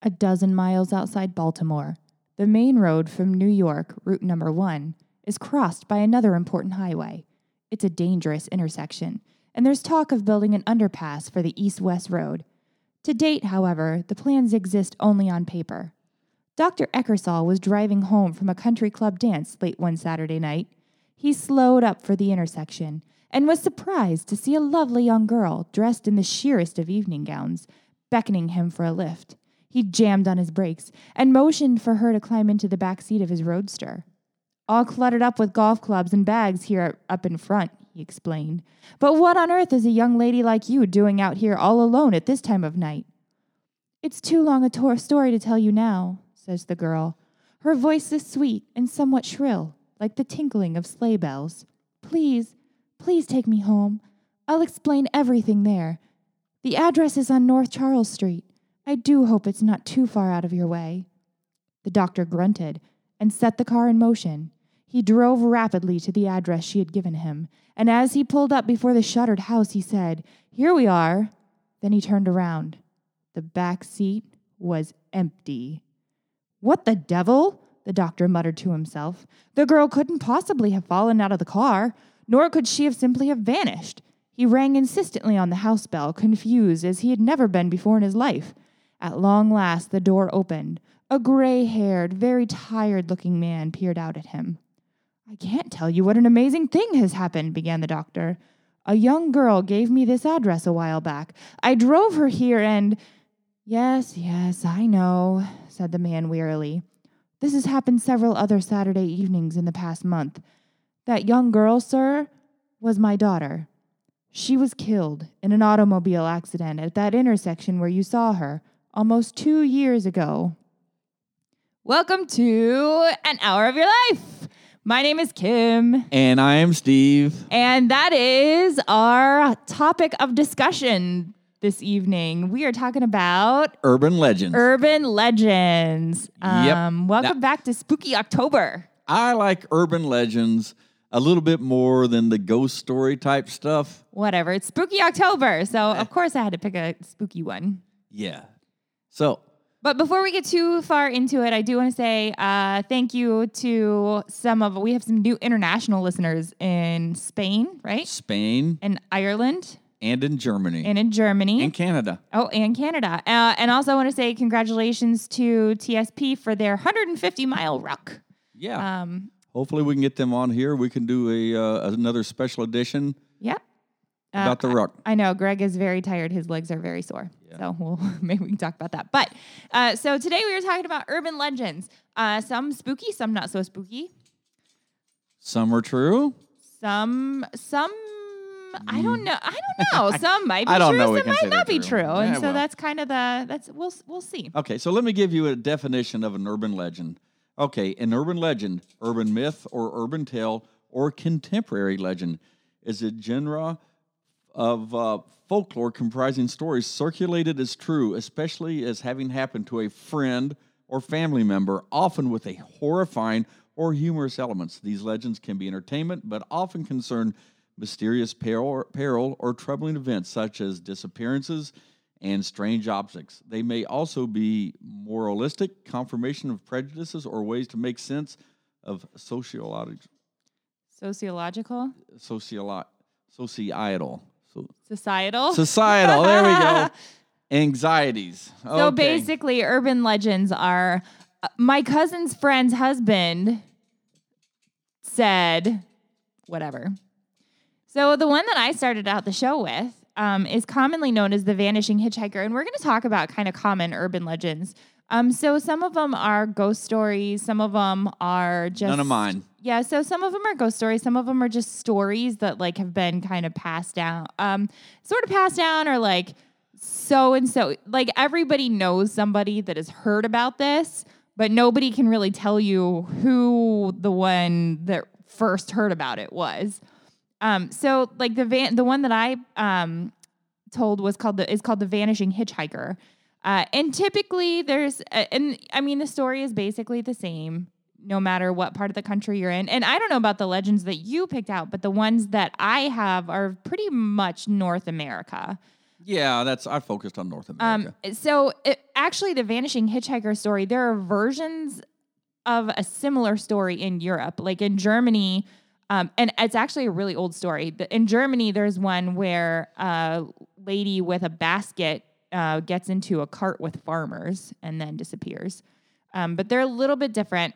A dozen miles outside Baltimore, the main road from New York, Route Number 1, is crossed by another important highway. It's a dangerous intersection, and there's talk of building an underpass for the east west road. To date, however, the plans exist only on paper. Dr. Eckersall was driving home from a country club dance late one Saturday night. He slowed up for the intersection and was surprised to see a lovely young girl dressed in the sheerest of evening gowns beckoning him for a lift. He jammed on his brakes and motioned for her to climb into the back seat of his roadster. All cluttered up with golf clubs and bags here up in front, he explained. But what on earth is a young lady like you doing out here all alone at this time of night? It's too long a tor- story to tell you now, says the girl. Her voice is sweet and somewhat shrill, like the tinkling of sleigh bells. Please, please take me home. I'll explain everything there. The address is on North Charles Street. I do hope it's not too far out of your way. The doctor grunted and set the car in motion. He drove rapidly to the address she had given him, and as he pulled up before the shuttered house, he said, Here we are. Then he turned around. The back seat was empty. What the devil? The doctor muttered to himself. The girl couldn't possibly have fallen out of the car, nor could she have simply have vanished. He rang insistently on the house bell, confused as he had never been before in his life. At long last, the door opened. A gray haired, very tired looking man peered out at him. I can't tell you what an amazing thing has happened, began the doctor. A young girl gave me this address a while back. I drove her here and. Yes, yes, I know, said the man wearily. This has happened several other Saturday evenings in the past month. That young girl, sir, was my daughter. She was killed in an automobile accident at that intersection where you saw her almost two years ago. Welcome to An Hour of Your Life. My name is Kim, And I am Steve. and that is our topic of discussion this evening. We are talking about Urban Legends. urban legends. Yep. Um, welcome back to Spooky October. I like urban legends a little bit more than the ghost story type stuff. Whatever. It's Spooky October. So, of course, I had to pick a spooky one. Yeah. So, But before we get too far into it, I do want to say uh, thank you to some of we have some new international listeners in Spain, right? Spain And Ireland and in Germany and in Germany. and Canada. oh, and Canada. Uh, and also I want to say congratulations to TSP for their 150 mile ruck. Yeah. Um, Hopefully we can get them on here. We can do a uh, another special edition. Uh, about the ruck. I know Greg is very tired. His legs are very sore. So we'll maybe we can talk about that. But uh, so today we were talking about urban legends. Uh, some spooky, some not so spooky. Some are true. Some some I don't know. I don't know. Some might be I don't true. know we Some might not they're be true. true. And Yeah, so well. that's kind of the that's we'll we'll see. Okay, so let me give you a definition of an urban legend. Okay, an urban legend, urban myth or urban tale or contemporary legend is a genre of uh, folklore comprising stories circulated as true, especially as having happened to a friend or family member, often with a horrifying or humorous elements. These legends can be entertainment, but often concern mysterious peril, peril or troubling events such as disappearances and strange objects. They may also be moralistic, confirmation of prejudices, or ways to make sense of sociological, Sociological, sociolo- societal, so, societal. societal. there we go. Anxieties. So basically, urban legends are uh, my cousin's friend's husband said whatever. So the one that I started out the show with um, is commonly known as the vanishing hitchhiker, and we're going to talk about kind of common urban legends. Um, so some of them are ghost stories, some of them are just None of mine. Yeah, so some of them are ghost stories, some of them are just stories that like have been kind of passed down, um, sort of passed down, or like so and so. Like everybody knows somebody that has heard about this, but nobody can really tell you who the one that first heard about it was. Um, so like the van, the one that I um told was called the is called the Vanishing Hitchhiker. Uh, and typically there's uh, and I mean the story is basically the same no matter what part of the country you're in. And I don't know about the legends that you picked out, but the ones that I have are pretty much North America. Yeah, that's I focused on North America. Um, so it, actually, the Vanishing Hitchhiker story, there are versions of a similar story in Europe. Like in Germany, um, and it's actually a really old story. In Germany, there's one where a lady with a basket uh, gets into a cart with farmers and then disappears. Um, but they're a little bit different.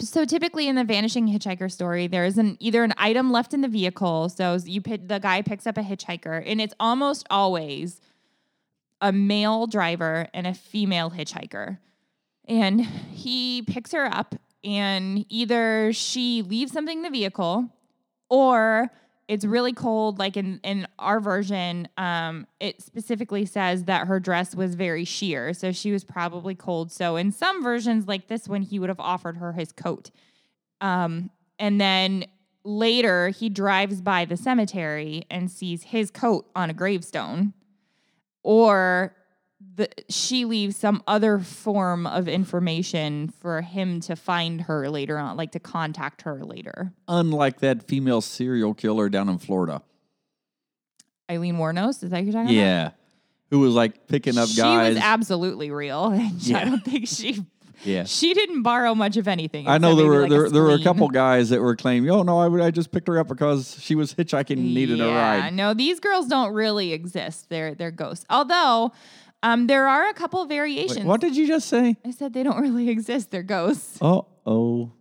So typically in the vanishing hitchhiker story, there is an either an item left in the vehicle. So you pick, the guy picks up a hitchhiker, and it's almost always a male driver and a female hitchhiker. And he picks her up, and either she leaves something in the vehicle, or it's really cold. Like in in our version, um, it specifically says that her dress was very sheer, so she was probably cold. So in some versions, like this one, he would have offered her his coat. Um, and then later, he drives by the cemetery and sees his coat on a gravestone, or the, she leaves some other form of information for him to find her later on, like to contact her later. Unlike that female serial killer down in Florida. Aileen Wuornos, is that you're talking about? Yeah. Who was like picking up she guys. She was absolutely real. and Yeah. I don't think she yeah. she didn't borrow much of anything. I know there were like, there, there were a couple guys that were claiming, "Oh no, I, I just picked her up because she was hitchhiking and needed yeah, a ride." Yeah no, these girls don't really exist. They're they're ghosts. Although um, there are a couple variations. Wait, what did you just say? I said they don't really exist. They're ghosts. Oh, oh,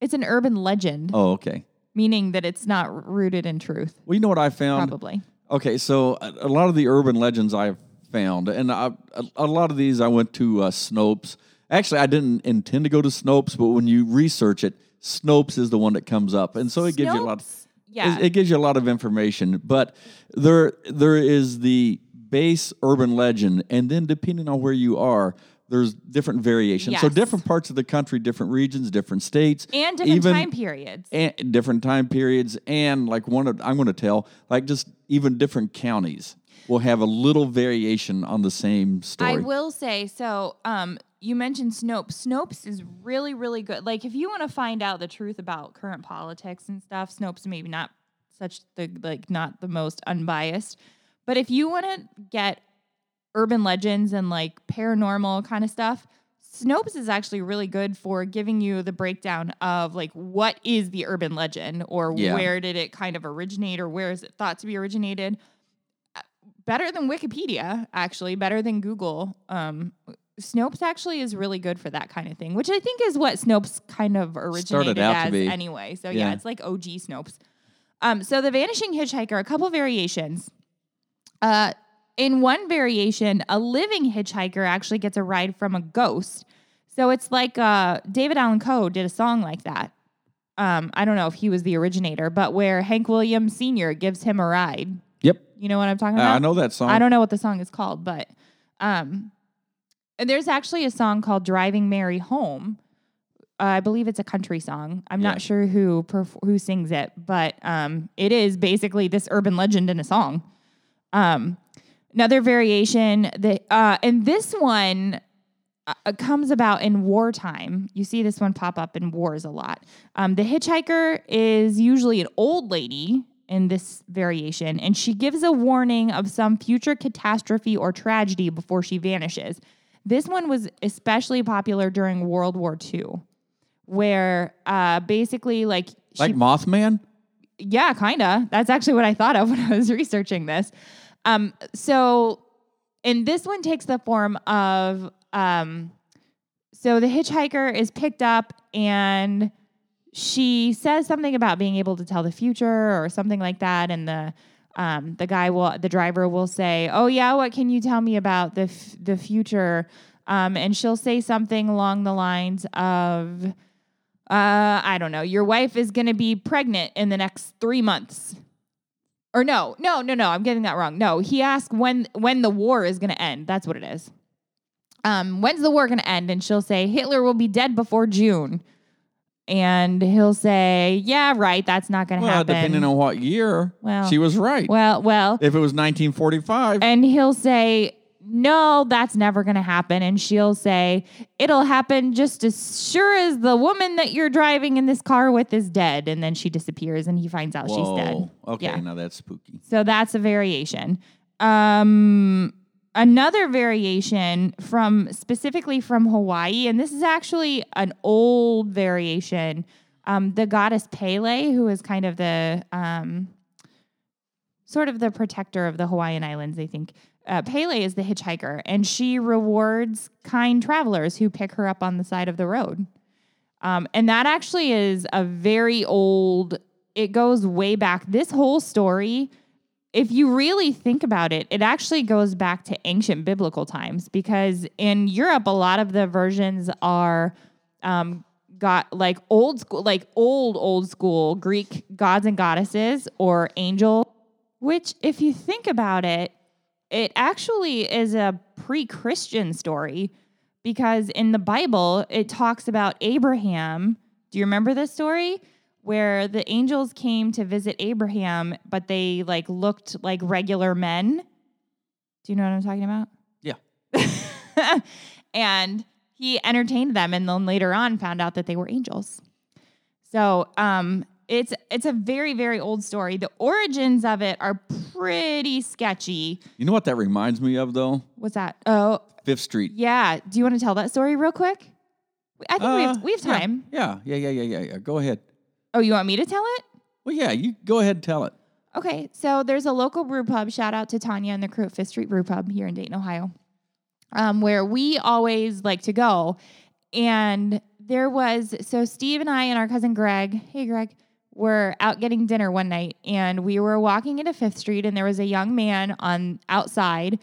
It's an urban legend, oh, okay. meaning that it's not rooted in truth. Well, you know what I found? Probably. Okay, so a, a lot of the urban legends I've found, and I, a, a lot of these I went to uh, Snopes. Actually, I didn't intend to go to Snopes, but when you research it, Snopes is the one that comes up, and so it gives you a lot. Of, Yeah. it, it gives you a lot of information. But there, there is the base urban legend, and then depending on where you are, there's different variations. So different parts of the country, different regions, different states, and different even- time periods. and different time periods and like one of I'm going to tell like just even different counties will have a little variation on the same story. I will say so. Um, you mentioned Snopes. Snopes is really, really good. Like, if you want to find out the truth about current politics and stuff, Snopes maybe not such the like not the most unbiased. But if you want to get urban legends and like paranormal kind of stuff, Snopes is actually really good for giving you the breakdown of like what is the urban legend or Yeah. where did it kind of originate or where is it thought to be originated. Uh, Better than Wikipedia, actually, better than Google. Um, Snopes actually is really good for that kind of thing, which I think is what Snopes kind of originated as anyway. So yeah, Yeah. it's like OG Snopes. Um, so the Vanishing Hitchhiker, a couple variations. Uh, in one variation, a living hitchhiker actually gets a ride from a ghost. So it's like uh, David Allen Coe did a song like that. Um, I don't know if he was the originator, but where Hank Williams Sr. gives him a ride. yep, You know what I'm talking Uh, about? I know that song. I don't know what the song is called, but um, and there's actually a song called "Driving Mary Home." Uh, I believe it's a country song. I'm Yeah. not sure who perf- who sings it, but um, it is basically this urban legend in a song. Um, another variation that, uh, and this one uh, uh, comes about in wartime. You see this one pop up in wars a lot. Um, the hitchhiker is usually an old lady in this variation, and she gives a warning of some future catastrophe or tragedy before she vanishes. This one was especially popular during World War II, where uh, basically, like, she like Mothman. yeah, kind of. That's actually what I thought of when I was researching this. Um, so, and this one takes the form of um, so the hitchhiker is picked up and she says something about being able to tell the future or something like that, and the um, the guy will the driver will say, "Oh yeah, what can you tell me about the f- the future?" Um, and she'll say something along the lines of, uh, "I don't know, your wife is going to be pregnant in the next three months." Or no, no, no, no. I'm getting that wrong. No, he asked when when the war is going to end. That's what it is. Um, when's the war going to end? And she'll say Hitler will be dead before June. And he'll say, "Yeah, right. That's not going to Well, happen." depending on what year, Well- she was right. well, well, if it was 1945, and he'll say, No, that's never going to happen. And she'll say, It'll happen just as sure as the woman that you're driving in this car with is dead. And then she disappears and he finds out she's dead. Okay, Yeah. now that's spooky. So that's a variation. Um, another variation from specifically from Hawaii, and this is actually an old variation. Um, the goddess Pele, who is kind of the um, sort of the protector of the Hawaiian Islands, I think. Uh, Pele is the hitchhiker, and she rewards kind travelers who pick her up on the side of the road. Um, and that actually is a very old, it goes way back. This whole story, if you really think about it, it actually goes back to ancient biblical times because in Europe, a lot of the versions are um, got like old school, like old, old school Greek gods and goddesses or angel, which, if you think about it, it actually is a pre Christian story because in the Bible, it talks about Abraham. Do you remember this story? Where the angels came to visit Abraham, but they like looked like regular men. Do you know what I'm talking about? Yeah. and he entertained them and then later on found out that they were angels. So um it's it's a very, very old story. The origins of it are pretty sketchy. You know what that reminds me of, though? What's that? Oh, Fifth Street. yeah. Do you want to tell that story real quick? I think we Uh, have we have yeah, time. Yeah, yeah, yeah, yeah, yeah, yeah. Go ahead. Oh, you want me to tell it? Well, yeah, you go ahead and tell it. Okay, so there's a local brew pub. Shout out to Tanya and the crew at Fifth Street Brew Pub here in Dayton, Ohio, um, where we always like to go. And there was so Steve and I and our cousin Greg. Hey, Greg. We were out getting dinner one night, and we were walking into Fifth Street, and there was a young man on outside,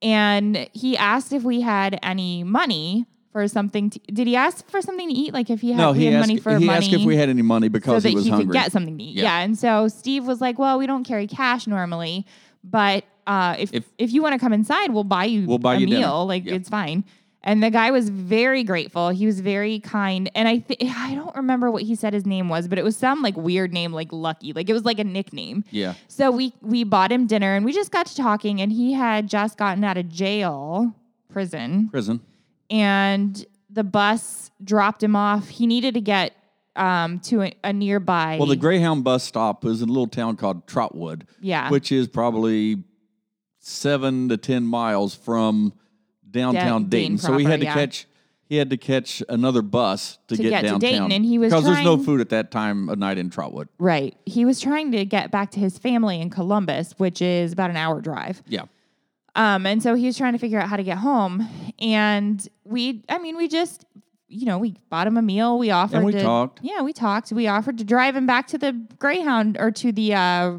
and he asked if we had any money for something. To, did he ask for something to eat? Like if he had, no, he had asked. money for he money asked if we had any money so because that he was he hungry. could get something to eat. Yeah. Yeah. And so Steve was like, "Well, we don't carry cash normally, but uh, if, If- if you want to come inside, we'll buy you We'll buy a you dinner." meal. Like Yeah. it's fine." And the guy was very grateful. He was very kind, and I th- I don't remember what he said his name was, but it was some like weird name, like Lucky. Like it was like a nickname. yeah. So we we bought him dinner, and we just got to talking, and he had just gotten out of jail, prison, Prison. and the bus dropped him off. He needed to get um, to a, a nearby. Well, the Greyhound bus stop is in a little town called Trotwood, yeah, which is probably seven to ten miles from downtown Da- Dayton. Dayton So he had to yeah. catch he had to catch another bus to, To get, get to downtown. Dayton, and he was because there's no trying- food at that time of night in Trotwood. right. He was trying to get back to his family in Columbus, which is about an hour drive. Yeah. Um, and so he was trying to figure out how to get home. And we, I mean, we just, you know, we bought him a meal. We offered we to, talked. Yeah, we talked. We offered to drive him back to the Greyhound or to the uh,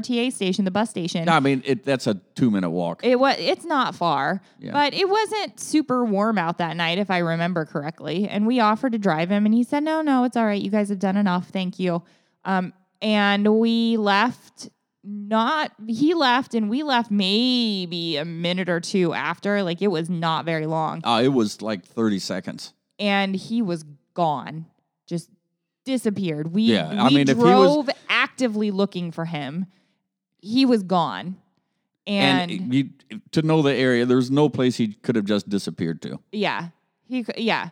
RTA station, the bus station. No, I mean, it, that's a two minute walk. It was it's not far, Yeah. but it wasn't super warm out that night if I remember correctly. And we offered to drive him and he said, "No, no, it's all right. You guys have done enough. Thank you." Um, and we left not he left and we left maybe a minute or two after, like it was not very long. Uh, it was like 30 seconds. And he was gone. Just disappeared. We, Yeah, I we mean, if he was- drove actively looking for him. He was gone. And, and you, to know the area, there's no place he could have just disappeared to. Yeah. He yeah.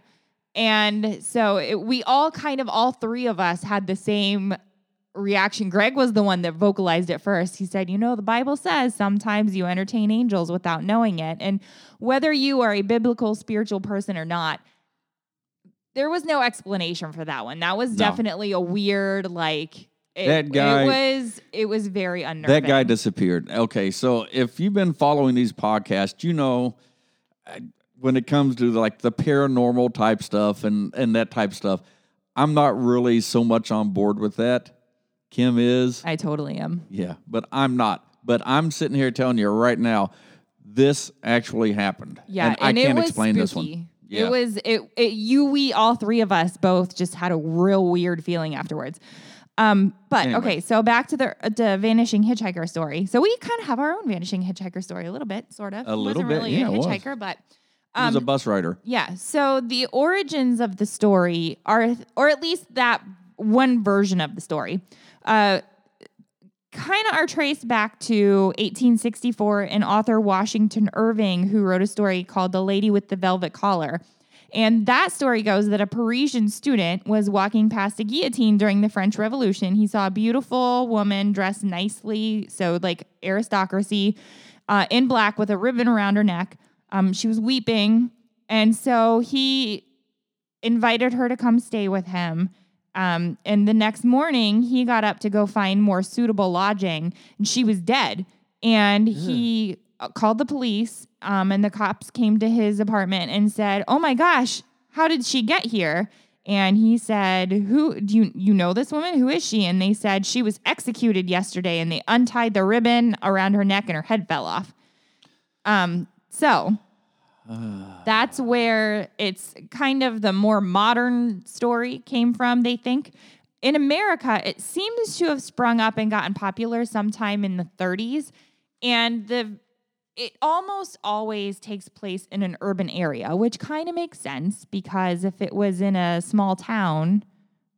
And so it, we all kind of all three of us had the same reaction. Greg was the one that vocalized it first. He said, "You know, the Bible says sometimes you entertain angels without knowing it." And whether you are a biblical spiritual person or not, there was no explanation for that one. That was No. definitely a weird like it, That guy- it was it was very unnerving. That guy disappeared. Okay, so if you've been following these podcasts, you know when it comes to like the paranormal type stuff and and that type stuff, I'm not really so much on board with that. Kim is, I totally am. yeah, but I'm not. But I'm sitting here telling you right now, this actually happened. Yeah, and, I can't explain this one. Yeah. It was it, it you we all three of us both just had a real weird feeling afterwards. Um, but Anyway. okay, so back to the the vanishing hitchhiker story. So we kind of have our own vanishing hitchhiker story, a little bit, sort of. A little Wasn't bit, really yeah, a hitchhiker, but He was um, a bus rider. yeah. So the origins of the story are, or at least that one version of the story, uh, kind of are traced back to 1864 and author Washington Irving, who wrote a story called The Lady with the Velvet Collar. And that story goes that a Parisian student was walking past a guillotine during the French Revolution. He saw a beautiful woman dressed nicely, so like aristocracy, uh, in black with a ribbon around her neck. Um, she was weeping. And so he invited her to come stay with him. Um, and the next morning, he got up to go find more suitable lodging, and she was dead. And he uh, called the police, um, and the cops came to his apartment and said, "Oh my gosh, how did she get here?" And he said, "Who do you you know this woman? Who is she?" And they said she was executed yesterday, and they untied the ribbon around her neck, and her head fell off. Um, so that's where it's kind of the more modern story came from, they think. In America, it seems to have sprung up and gotten popular sometime in the 30s. And the it almost always takes place in an urban area, which kind of makes sense because if it was in a small town,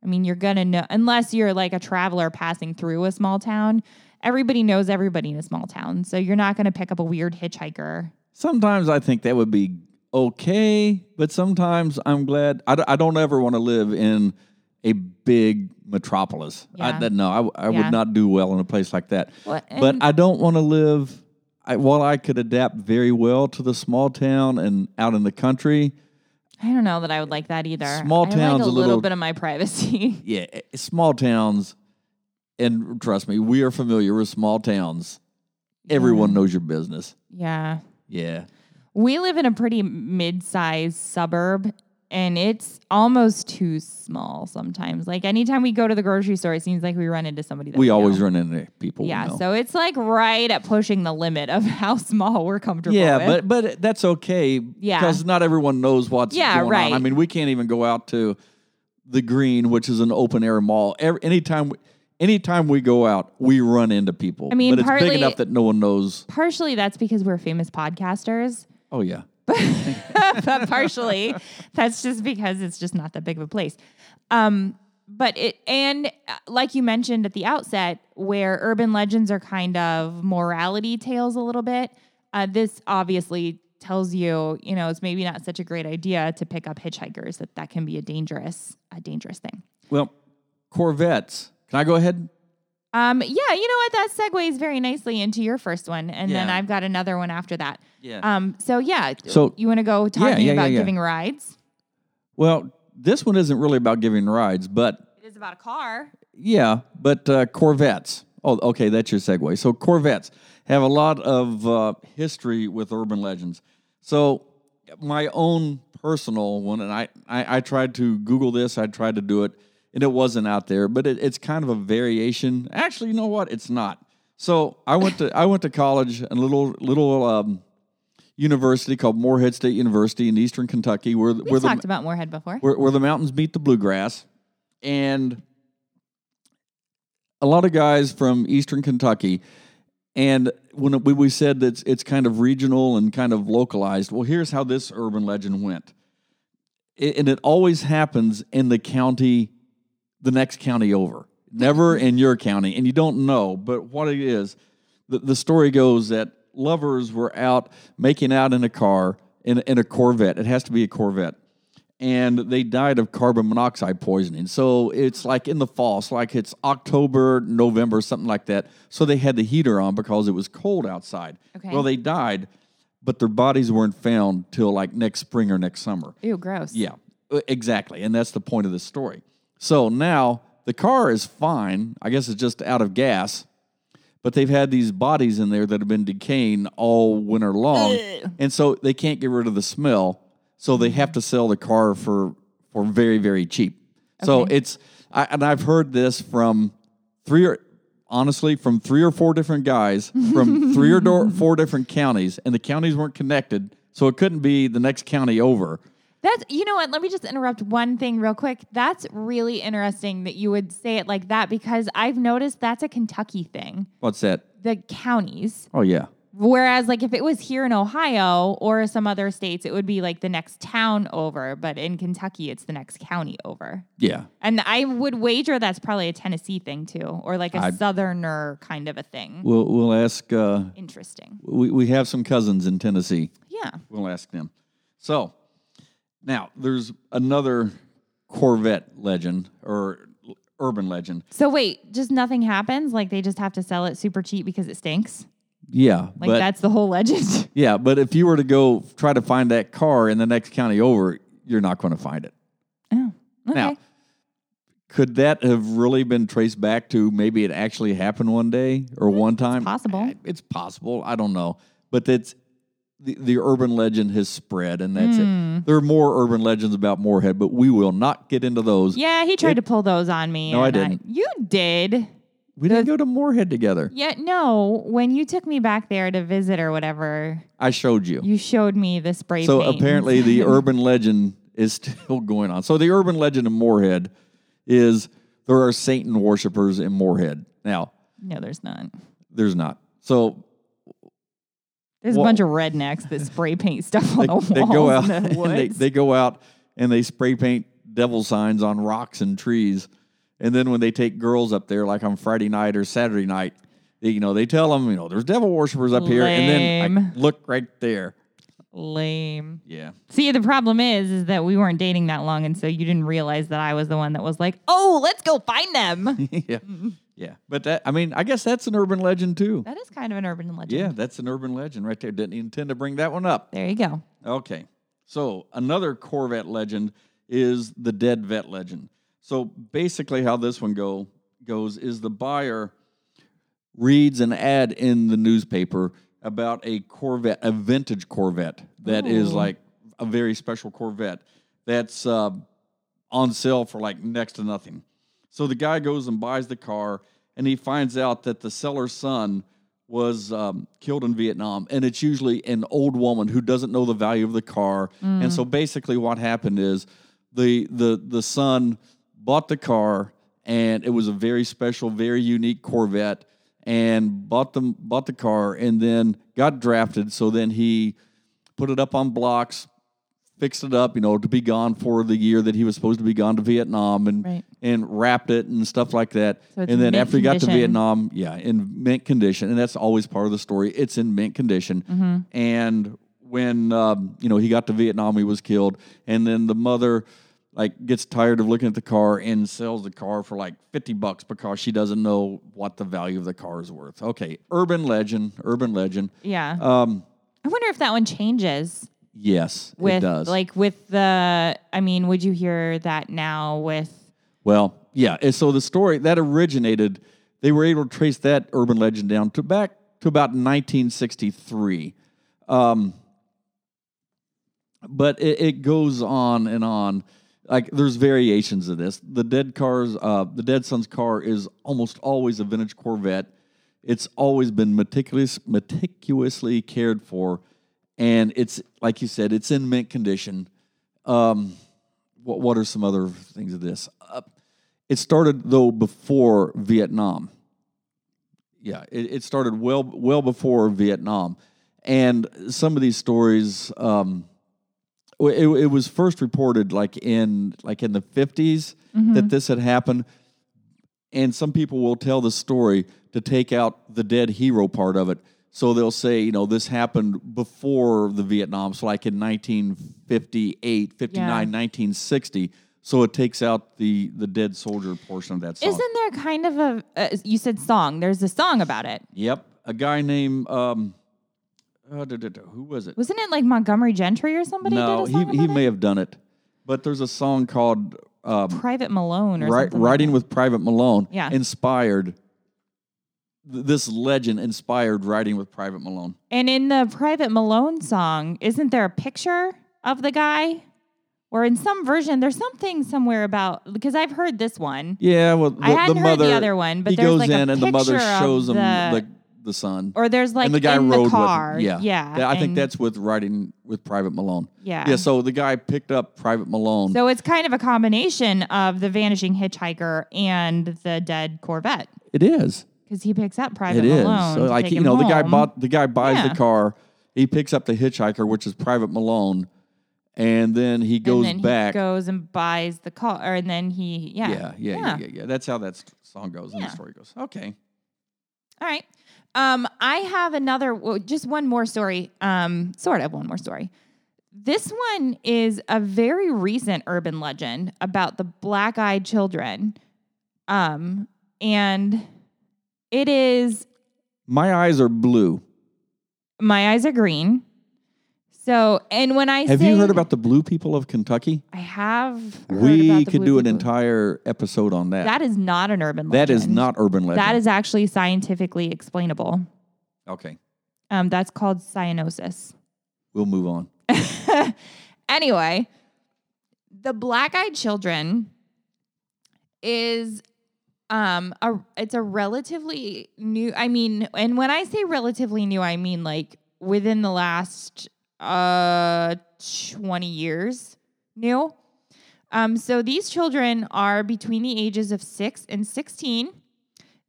I mean, you're gonna know unless you're like a traveler passing through a small town. Everybody knows everybody in a small town, so you're not gonna pick up a weird hitchhiker Sometimes I think that would be okay, but sometimes I'm glad. I, d- I don't ever want to live in a big metropolis. I, Yeah. that- no, I Yeah. would not do well in a place like that. Well, but I don't want to live. I, while I could adapt very well to the small town and out in the country, I don't know that I would like that either. Small I town's like a a little little- bit of my privacy. yeah, eh, small towns, and trust me, we are familiar with small towns. Everyone knows your business. yeah. Yeah. We live in a pretty mid-sized suburb and it's almost too small sometimes. Like anytime we go to the grocery store, it seems like we run into somebody that We we always know. run into people. Yeah, so it's like right at pushing the limit of how small we're comfortable Yeah, with. but but that's okay. Yeah. because not everyone knows what's Yeah, going right. on. I mean, we can't even go out to the Green, which is an open air mall. Every, anytime, we- anytime we go out, we run into people. I mean, but it's partly- big enough that no one knows. partially that's because we're famous podcasters. Oh yeah, but partially that's just because it's just not that big of a place. Um, but it and uh, like you mentioned at the outset, where urban legends are kind of morality tales a little bit. Uh, this obviously tells you, you know, it's maybe not such a great idea to pick up hitchhikers. That that can be a dangerous, a dangerous thing. well, Corvettes. Can I go ahead? Um, yeah, you know what? That segues very nicely into your first one, and then I've got another one after that. Yeah. Um, so yeah, So- you want to go talking yeah, about yeah, yeah. giving rides? well, this one isn't really about giving rides, but It is about a car. Yeah, but uh, Corvettes. Oh, okay, that's your segue. So Corvettes have a lot of uh, history with urban legends. So my own personal one, and I, I, I tried to Google this. I tried to do it, and it wasn't out there. But it, it's kind of a variation. Actually, you know what? It's not. So I went to I went to college, a little little um, university called Morehead State University in Eastern Kentucky, where We've where the talked about Morehead before. where, where the mountains meet the bluegrass, and a lot of guys from Eastern Kentucky. And when we, we said that it's, it's kind of regional and kind of localized, well, here's how this urban legend went. It, and it always happens in the county, the next county over, never in your county. And you don't know, but what it is, the, the story goes that lovers were out making out in a car, in, in a Corvette. It has to be a Corvette and they died of carbon monoxide poisoning. So it's like in the fall, it's like it's October, November, something like that. So they had the heater on because it was cold outside. Okay. Well, they died, but their bodies weren't found till like next spring or next summer. Ew, gross. Yeah, exactly. And that's the point of the story. So now the car is fine. I guess it's just out of gas, but they've had these bodies in there that have been decaying all winter long. And so they can't get rid of the smell. So they have to sell the car for, for very, very cheap. So Okay. it's, I, and I've heard this from three or, honestly, from three or four different guys from three or four different counties, and the counties weren't connected. So it couldn't be the next county over. That's you know what? Let me just interrupt one thing real quick. That's really interesting that you would say it like that because I've noticed that's a Kentucky thing. What's that? The counties. Oh yeah. Whereas like if it was here in Ohio or some other states, it would be like the next town over, but in Kentucky it's the next county over. Yeah. And I would wager that's probably a Tennessee thing too, or like a I- southerner kind of a thing. We'll we'll ask uh Interesting. we, we have some cousins in Tennessee. Yeah. We'll ask them. So now there's another Corvette legend or urban legend. So wait, just nothing happens? Like they just have to sell it super cheap because it stinks? Yeah, Like but that's the whole legend. yeah, but if you were to go try to find that car in the next county over, you're not going to find it. oh, okay. Now, could that have really been traced back to maybe it actually happened one day or one time? possible. It's possible. I don't know, but that's the, the urban legend has spread, and that's Hmm. it. There are more urban legends about Morehead, but we will not get into those. yeah, he tried It- to pull those on me. No, I didn't. you did. We didn't go to Morehead together. Yeah, no. When you took me back there to visit or whatever, I showed you. you showed me the spray So paint. apparently, the urban legend is still going on. So the urban legend of Morehead is there are Satan worshippers in Morehead. Now, no, there's not. there's not. So There's Well- a bunch of rednecks that spray paint stuff on they, the walls they go out the and they, they go out and they spray paint devil signs on rocks and trees. And then when they take girls up there, like on Friday night or Saturday night, they, you know, they tell them, you know, there's devil worshippers up here. And then Lame. like, look right there. Lame. Yeah. See, the problem is, is that we weren't dating that long, and so you didn't realize that I was the one that was like, "Oh, let's go find them." yeah. Mm-hmm. Yeah. But that, I mean, I guess that's an urban legend too. that is kind of an urban legend. Yeah, that's an urban legend right there. Didn't intend to bring that one up. There you go. Okay. So another Corvette legend is the dead vet legend. So basically how this one go goes is the buyer reads an ad in the newspaper about a Corvette, a vintage Corvette that is Ooh. like a very special Corvette that's uh, on sale for like next to nothing. So the guy goes and buys the car, and he finds out that the seller's son was um, killed in Vietnam, and it's usually an old woman who doesn't know the value of the car. And so basically, what happened is the the the son bought the car, and it was a very special, very unique Corvette, and bought them bought the car, and then got drafted. So then he put it up on blocks, fixed it up, you know, to be gone for the year that he was supposed to be gone to Vietnam, and Right. and wrapped it and stuff like that. So and then after he got to. Vietnam, yeah, in mint condition, and that's always part of the story. It's in mint condition, Mm-hmm. and when um, you know he got to Vietnam, he was killed, and then the mother like gets tired of looking at the car and sells the car for like 50 bucks because she doesn't know what the value of the car is worth. Okay, urban legend, urban legend. Yeah. Um, I wonder if that one changes yes, with it does. like with the. I mean, would you hear that now with? Well, yeah. and So the story that originated, they were able to trace that urban legend down to back to about 1963. Um, but it, it goes on and on. Like there's variations of this. The dead cars, uh, the dead son's car is almost always a vintage Corvette. It's always been meticulous, meticulously cared for, and it's like you said, it's in mint condition. Um, what what are some other things of this? Uh, it started though before Vietnam. Yeah, it, it started well well before Vietnam, and some of these stories. Um, it, it was first reported like in like in the 50s that this had happened and some people will tell the story to take out the dead hero part of it so they'll say you know this happened before the vietnam so like in 1958 59 Yeah. 1960 so it takes out the the dead soldier portion of that song Isn't there kind of a? Uh, you said song. There's a song about it. yep a guy named um uh, duh, duh, duh, who was it Wasn't it like Montgomery Gentry or somebody? no he, he about may it? have done it but there's a song called um, Private Malone or Ri- something. writing that. with Private Malone Yeah. inspired this legend inspired riding with Private Malone. And in the Private Malone song, isn't there a picture of the guy? Or in some version, there's something somewhere about because I've heard this one. Yeah, well, the, I hadn't the heard the mother, other one, but he there's goes like a in and the mother shows him the- the the son, Or there's like and the guy in rode the car. with him. Yeah, yeah. I think that's with riding with Private Malone. Yeah. yeah. So the guy picked up Private Malone. So it's kind of a combination of the vanishing hitchhiker and the dead Corvette it is. Because he picks up Private It is. Malone. So like you know, the guy bought the guy buys Yeah. the car. He picks up the hitchhiker, which is Private Malone, and then he goes and then back. He goes and buys the car, or and then he yeah yeah, yeah, yeah, yeah, yeah. That's how that song goes and the story goes. Okay. All right. Um, I have another, well, just one more story. Um, sort of one more story. This one is a very recent urban legend about the black-eyed children. Um, and it is My eyes are blue. My eyes are green. So, and when I Have say, you heard about the blue people of Kentucky? I have. We could do an people. entire episode on that. That is not an urban that legend. is not urban legend. That is actually scientifically explainable. okay. Um, that's called cyanosis. We'll move on. anyway, the black-eyed children is um a it's a relatively new I mean, and when I say relatively new, I mean like within the last uh 20 years new. Um so these children are between the ages of 6 and 16.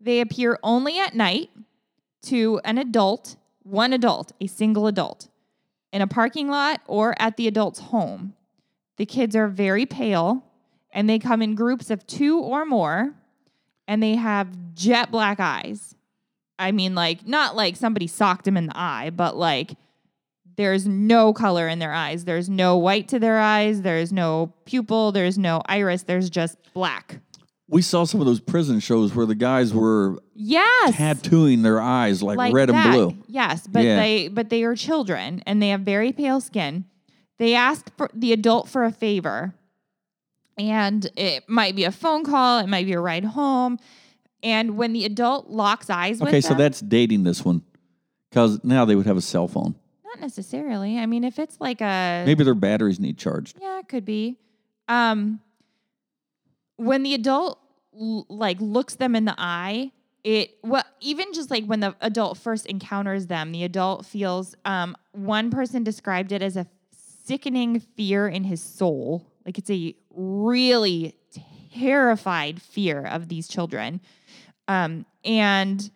They appear only at night to an adult, one adult, a single adult in a parking lot or at the adult's home. The kids are very pale and they come in groups of two or more and they have jet black eyes. I mean, like, not like somebody socked them in the eye, but like there's no color in their eyes. There's no white to their eyes. There's no pupil. There's no iris. There's just black. We saw some of those prison shows where the guys were Yes. tattooing their eyes like, like red that. and blue. Yes, but Yeah. they but they are children and they have very pale skin. They asked for the adult for a favor. And it might be a phone call, it might be a ride home. And when the adult locks eyes with Okay, so them, that's dating this one. Because now they would have a cell phone. not necessarily. I mean, if it's like a Maybe their batteries need charged. Yeah, it could be. Um, when the adult l- like looks them in the eye, it well even just like when the adult first encounters them, the adult feels. Um, one person described it as a sickening fear in his soul. Like it's a really terrified fear of these children. Um, and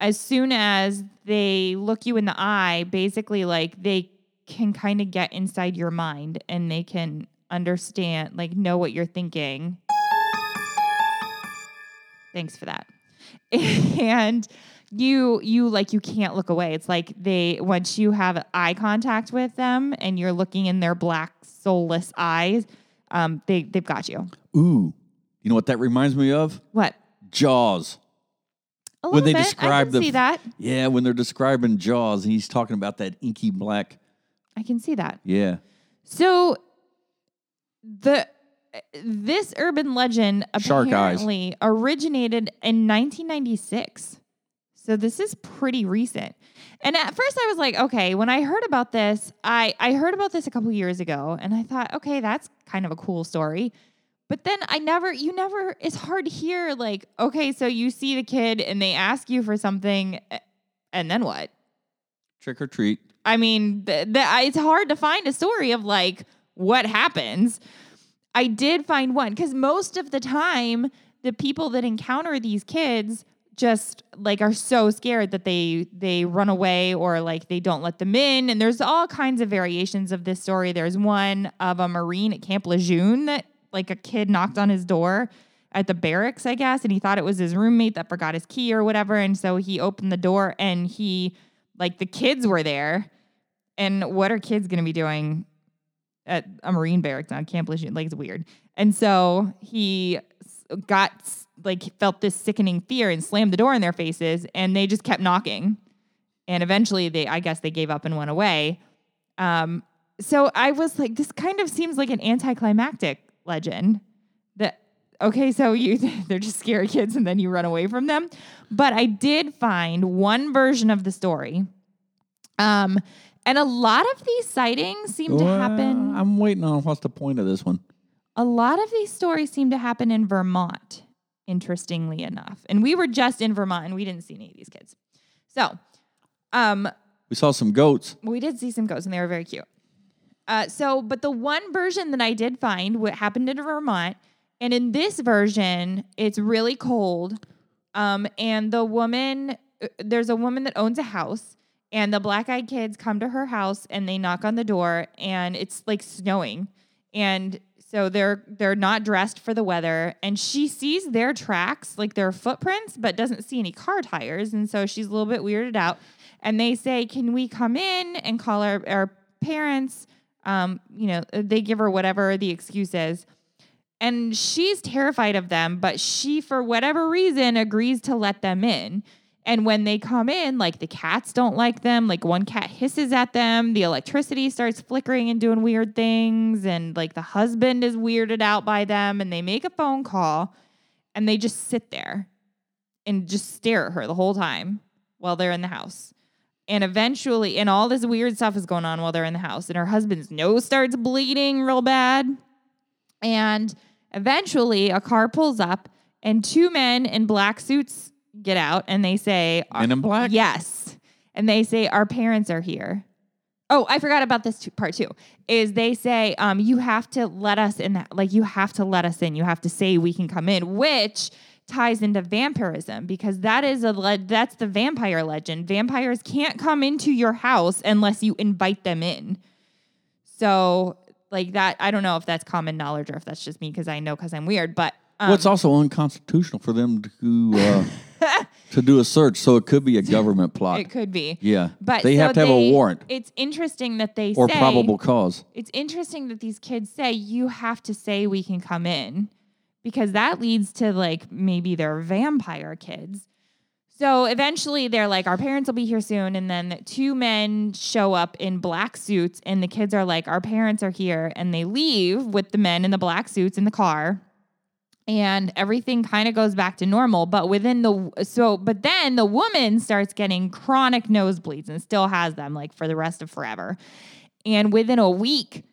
as soon as they look you in the eye, basically like they can kind of get inside your mind and they can understand, like know what you're thinking. Thanks for that. and you you like you can't look away. It's like they once you have eye contact with them and you're looking in their black soulless eyes, um, they they've got you. Ooh. You know what that reminds me of? What? Jaws. A When they bit. describe I can the see that. Yeah, when they're describing Jaws, and he's talking about that inky black. I can see that. Yeah. So the this urban legend Shark eyes. apparently originated in 1996. So this is pretty recent. And at first I was like, okay, when I heard about this, I I heard about this a couple years ago and I thought, okay, that's kind of a cool story. But then I never you never it's hard to hear like, okay, so you see the kid and they ask you for something and then what? Trick or treat. I mean, th- th- it's hard to find a story of like what happens. I did find one because most of the time, the people that encounter these kids just like are so scared that they they run away or like they don't let them in. And there's all kinds of variations of this story. There's one of a marine at Camp Lejeune that like a kid knocked on his door at the barracks, I guess, and he thought it was his roommate that forgot his key or whatever. And so he opened the door and he like the kids were there. And what are kids going to be doing at a Marine barracks on Camp Lejeune? Like it's weird. And so he got like felt this sickening fear and slammed the door in their faces, and they just kept knocking. And eventually, they I guess they gave up and went away. Um, so I was like, this kind of seems like an anticlimactic legend. That okay, so you they're just scary kids, and then you run away from them. But I did find one version of the story. Um, and a lot of these sightings seem to happen. I'm waiting on what's the point of this one. A lot of these stories seem to happen in Vermont, interestingly enough. And we were just in Vermont and we didn't see any of these kids. So, um, We saw some goats. we did see some goats and they were very cute. Uh, so, but the one version that I did find what happened in Vermont, and in this version, it's really cold. Um, and the woman, uh, there's a woman that owns a house, and the black eyed kids come to her house and they knock on the door, and it's like snowing, and so they're they're not dressed for the weather, and she sees their tracks, like their footprints, but doesn't see any car tires, and so she's a little bit weirded out. And they say, "Can we come in and call our our parents?" Um, you know, they give her whatever the excuse is and she's terrified of them, but she, for whatever reason, agrees to let them in. And when they come in, like the cats don't like them. Like one cat hisses at them. The electricity starts flickering and doing weird things. And like the husband is weirded out by them. And they make a phone call and they just sit there and just stare at her the whole time while they're in the house. And eventually, and all this weird stuff is going on while they're in the house. And her husband's nose starts bleeding real bad. And eventually, a car pulls up and two men in black suits get out and they say, Men in black? Yes. And they say, Our parents are here. Oh, I forgot about this part too. Is they say, um, you have to let us in that, like, you have to let us in. You have to say we can come in, which ties into vampirism because that is a le- that's the vampire legend. Vampires can't come into your house unless you invite them in. So, like that, I don't know if that's common knowledge or if that's just me because I know because I'm weird, but um, well, it's also unconstitutional for them to uh, to do a search, so it could be a government plot. it could be. yeah, But they so have to have they- a warrant It's interesting that they or say probable cause. it's interesting that these kids say you have to say we can come in because that leads to like maybe they're vampire kids. So eventually they're like, our parents will be here soon. And then two men show up in black suits, and the kids are like, our parents are here. And they leave with the men in the black suits in the car. And everything kind of goes back to normal. But within the, so, but then the woman starts getting chronic nosebleeds and still has them like for the rest of forever. And within a week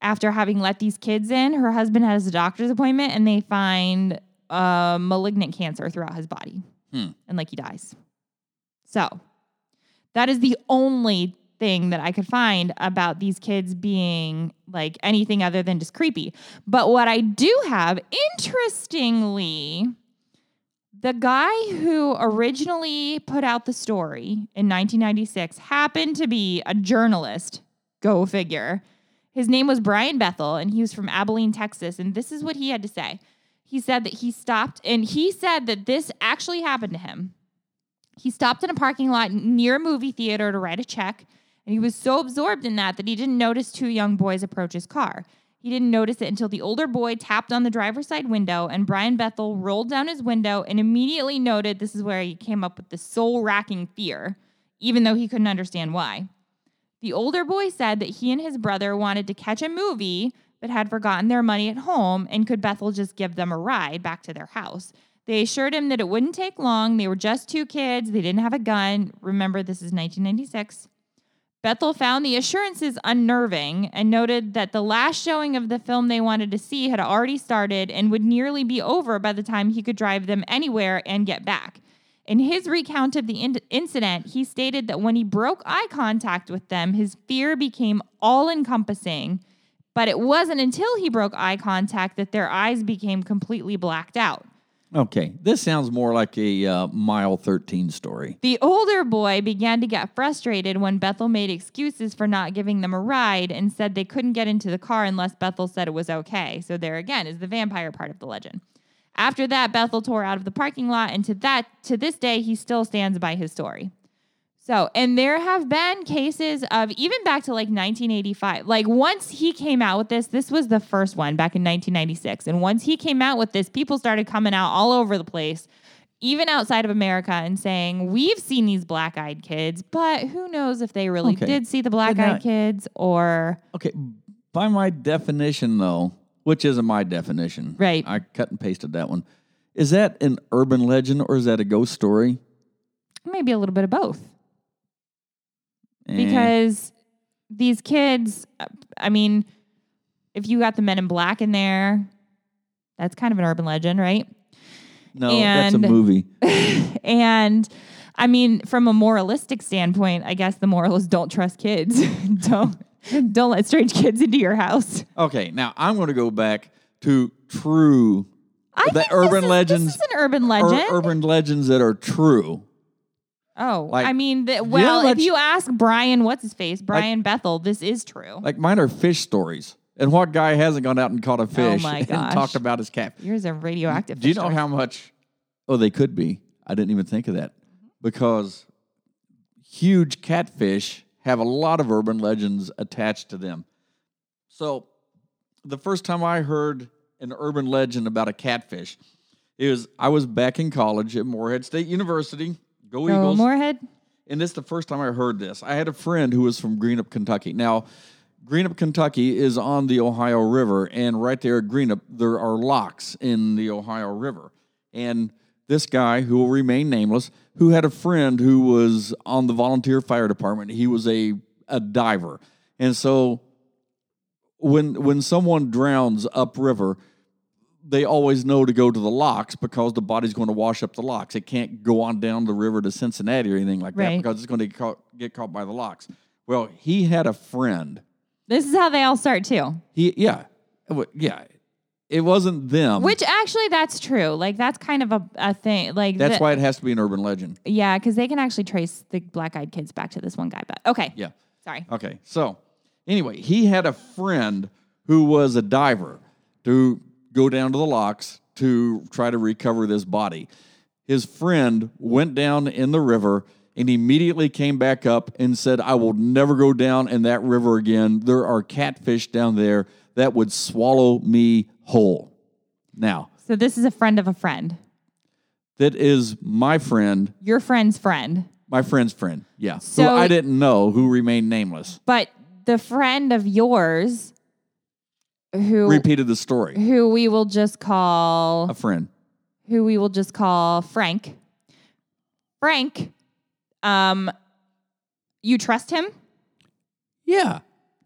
after having let these kids in, her husband has a doctor's appointment and they find uh, malignant cancer throughout his body. Hmm. And like he dies. So that is the only thing that I could find about these kids being like anything other than just creepy. But what I do have, interestingly, the guy who originally put out the story in 1996 happened to be a journalist. Go figure. His name was Brian Bethel, and he was from Abilene, Texas. And this is what he had to say. He said that he stopped, and he said that this actually happened to him. He stopped in a parking lot near a movie theater to write a check, and he was so absorbed in that that he didn't notice two young boys approach his car. He didn't notice it until the older boy tapped on the driver's side window, and Brian Bethel rolled down his window and immediately noted this is where he came up with the soul racking fear, even though he couldn't understand why. The older boy said that he and his brother wanted to catch a movie but had forgotten their money at home and could Bethel just give them a ride back to their house. They assured him that it wouldn't take long. They were just two kids. They didn't have a gun. Remember, this is 1996. Bethel found the assurances unnerving and noted that the last showing of the film they wanted to see had already started and would nearly be over by the time he could drive them anywhere and get back. In his recount of the in- incident, he stated that when he broke eye contact with them, his fear became all encompassing. But it wasn't until he broke eye contact that their eyes became completely blacked out. Okay, this sounds more like a uh, mile thirteen story. The older boy began to get frustrated when Bethel made excuses for not giving them a ride and said they couldn't get into the car unless Bethel said it was okay. So, there again is the vampire part of the legend. After that, Bethel tore out of the parking lot, and to that to this day, he still stands by his story. So, and there have been cases of even back to like 1985. Like once he came out with this, this was the first one back in 1996. And once he came out with this, people started coming out all over the place, even outside of America, and saying, We've seen these black eyed kids, but who knows if they really Okay. did see the black eyed kids or. Okay, by my definition, though, which isn't my definition, Right. I cut and pasted that one. Is that an urban legend or is that a ghost story? Maybe a little bit of both. Eh, because these kids i mean if you got the men in black in there that's kind of an urban legend right? No, that's a movie. and i mean from a moralistic standpoint i guess the moral is don't trust kids. Don't don't let strange kids into your house. Okay, now I'm going to go back to true I The think urban is, legends this is an urban ur- legend. urban legends that are true. Oh like- i mean the, know how well if you ask brian what's his face brian bethel this is true Like mine are fish stories. And what guy hasn't gone out and caught a oh fish Oh my and talked about his cat? yours are radioactive Do you know stories. how much? Oh, they could be. I didn't even think of that because huge catfish have a lot of urban legends attached to them. So, the first time I heard an urban legend about a catfish, it was I was back in college at Morehead State University, Go Go Eagles. Morehead. and this is the first time I heard this. I had a friend who was from Greenup, Kentucky. Now, Greenup, Kentucky is on the Ohio River, and right there at Greenup, there are locks in the Ohio River. And this guy, who will remain nameless, who had a friend who was on the volunteer fire department, he was a, a diver. And so when when someone drowns upriver, they always know to go to the locks because the body's going to wash up the locks. It can't go on down the river to Cincinnati or anything like that because it's going to get caught, get caught by the locks. Well, he had a friend. This is how they all start too. He yeah, yeah. It wasn't them. Which actually, that's true. Like that's kind of a, a thing. Like that's the- why it has to be an urban legend. Yeah, because they can actually trace the black-eyed kids back to this one guy. But okay, Yeah. sorry. Okay. So, anyway, he had a friend who was a diver to go down to the locks to try to recover this body. His friend went down in the river and immediately came back up and said, I will never go down in that river again. There are catfish down there that would swallow me whole. Now, So this is a friend of a friend, that is my friend, your friend's friend, my friend's friend. Yeah. So- I didn't know, who remained nameless. but the friend of yours, who Repeated the story. who we will just call A friend. who we will just call Frank. Frank, um, you trust him? Yeah.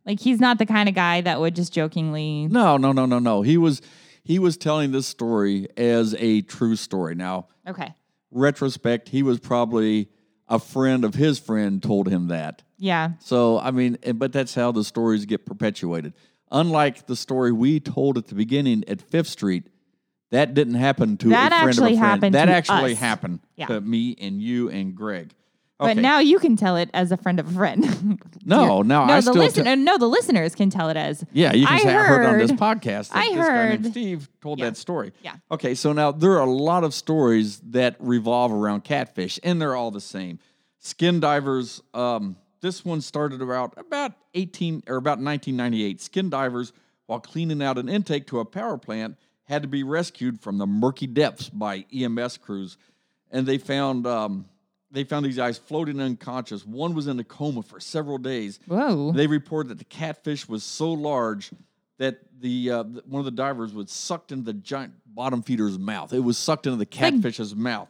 Like he's not the kind of guy that would just jokingly. No, no, no, no, no. He was he was telling this story as a true story. Now, Okay. retrospect, he was probably a friend of his friend told him that. Yeah. So, I mean, but that's how the stories get perpetuated. Unlike the story we told at the beginning at Fifth Street, that didn't happen to That a friend actually of a friend. happened that to actually us. happened Yeah. to me and you and Greg. But now you can tell it as a friend of a friend. No, no, no, I the still listener, te- no, the listeners can tell it as. Yeah, you can I say I heard on this heard- podcast that I this guy named heard- Steve told Yeah. that story. Yeah. Okay, so now there are a lot of stories that revolve around catfish, and they're all the same. Skin divers. Um, this one started about about eighteen or about 1998. Skin divers, while cleaning out an intake to a power plant, had to be rescued from the murky depths by EMS crews, and they found. Um, they found these guys floating unconscious. One was in a coma for several days. Whoa. They reported that the catfish was so large that the uh, one of the divers was sucked into the giant bottom feeder's mouth. It was sucked into the catfish's mouth,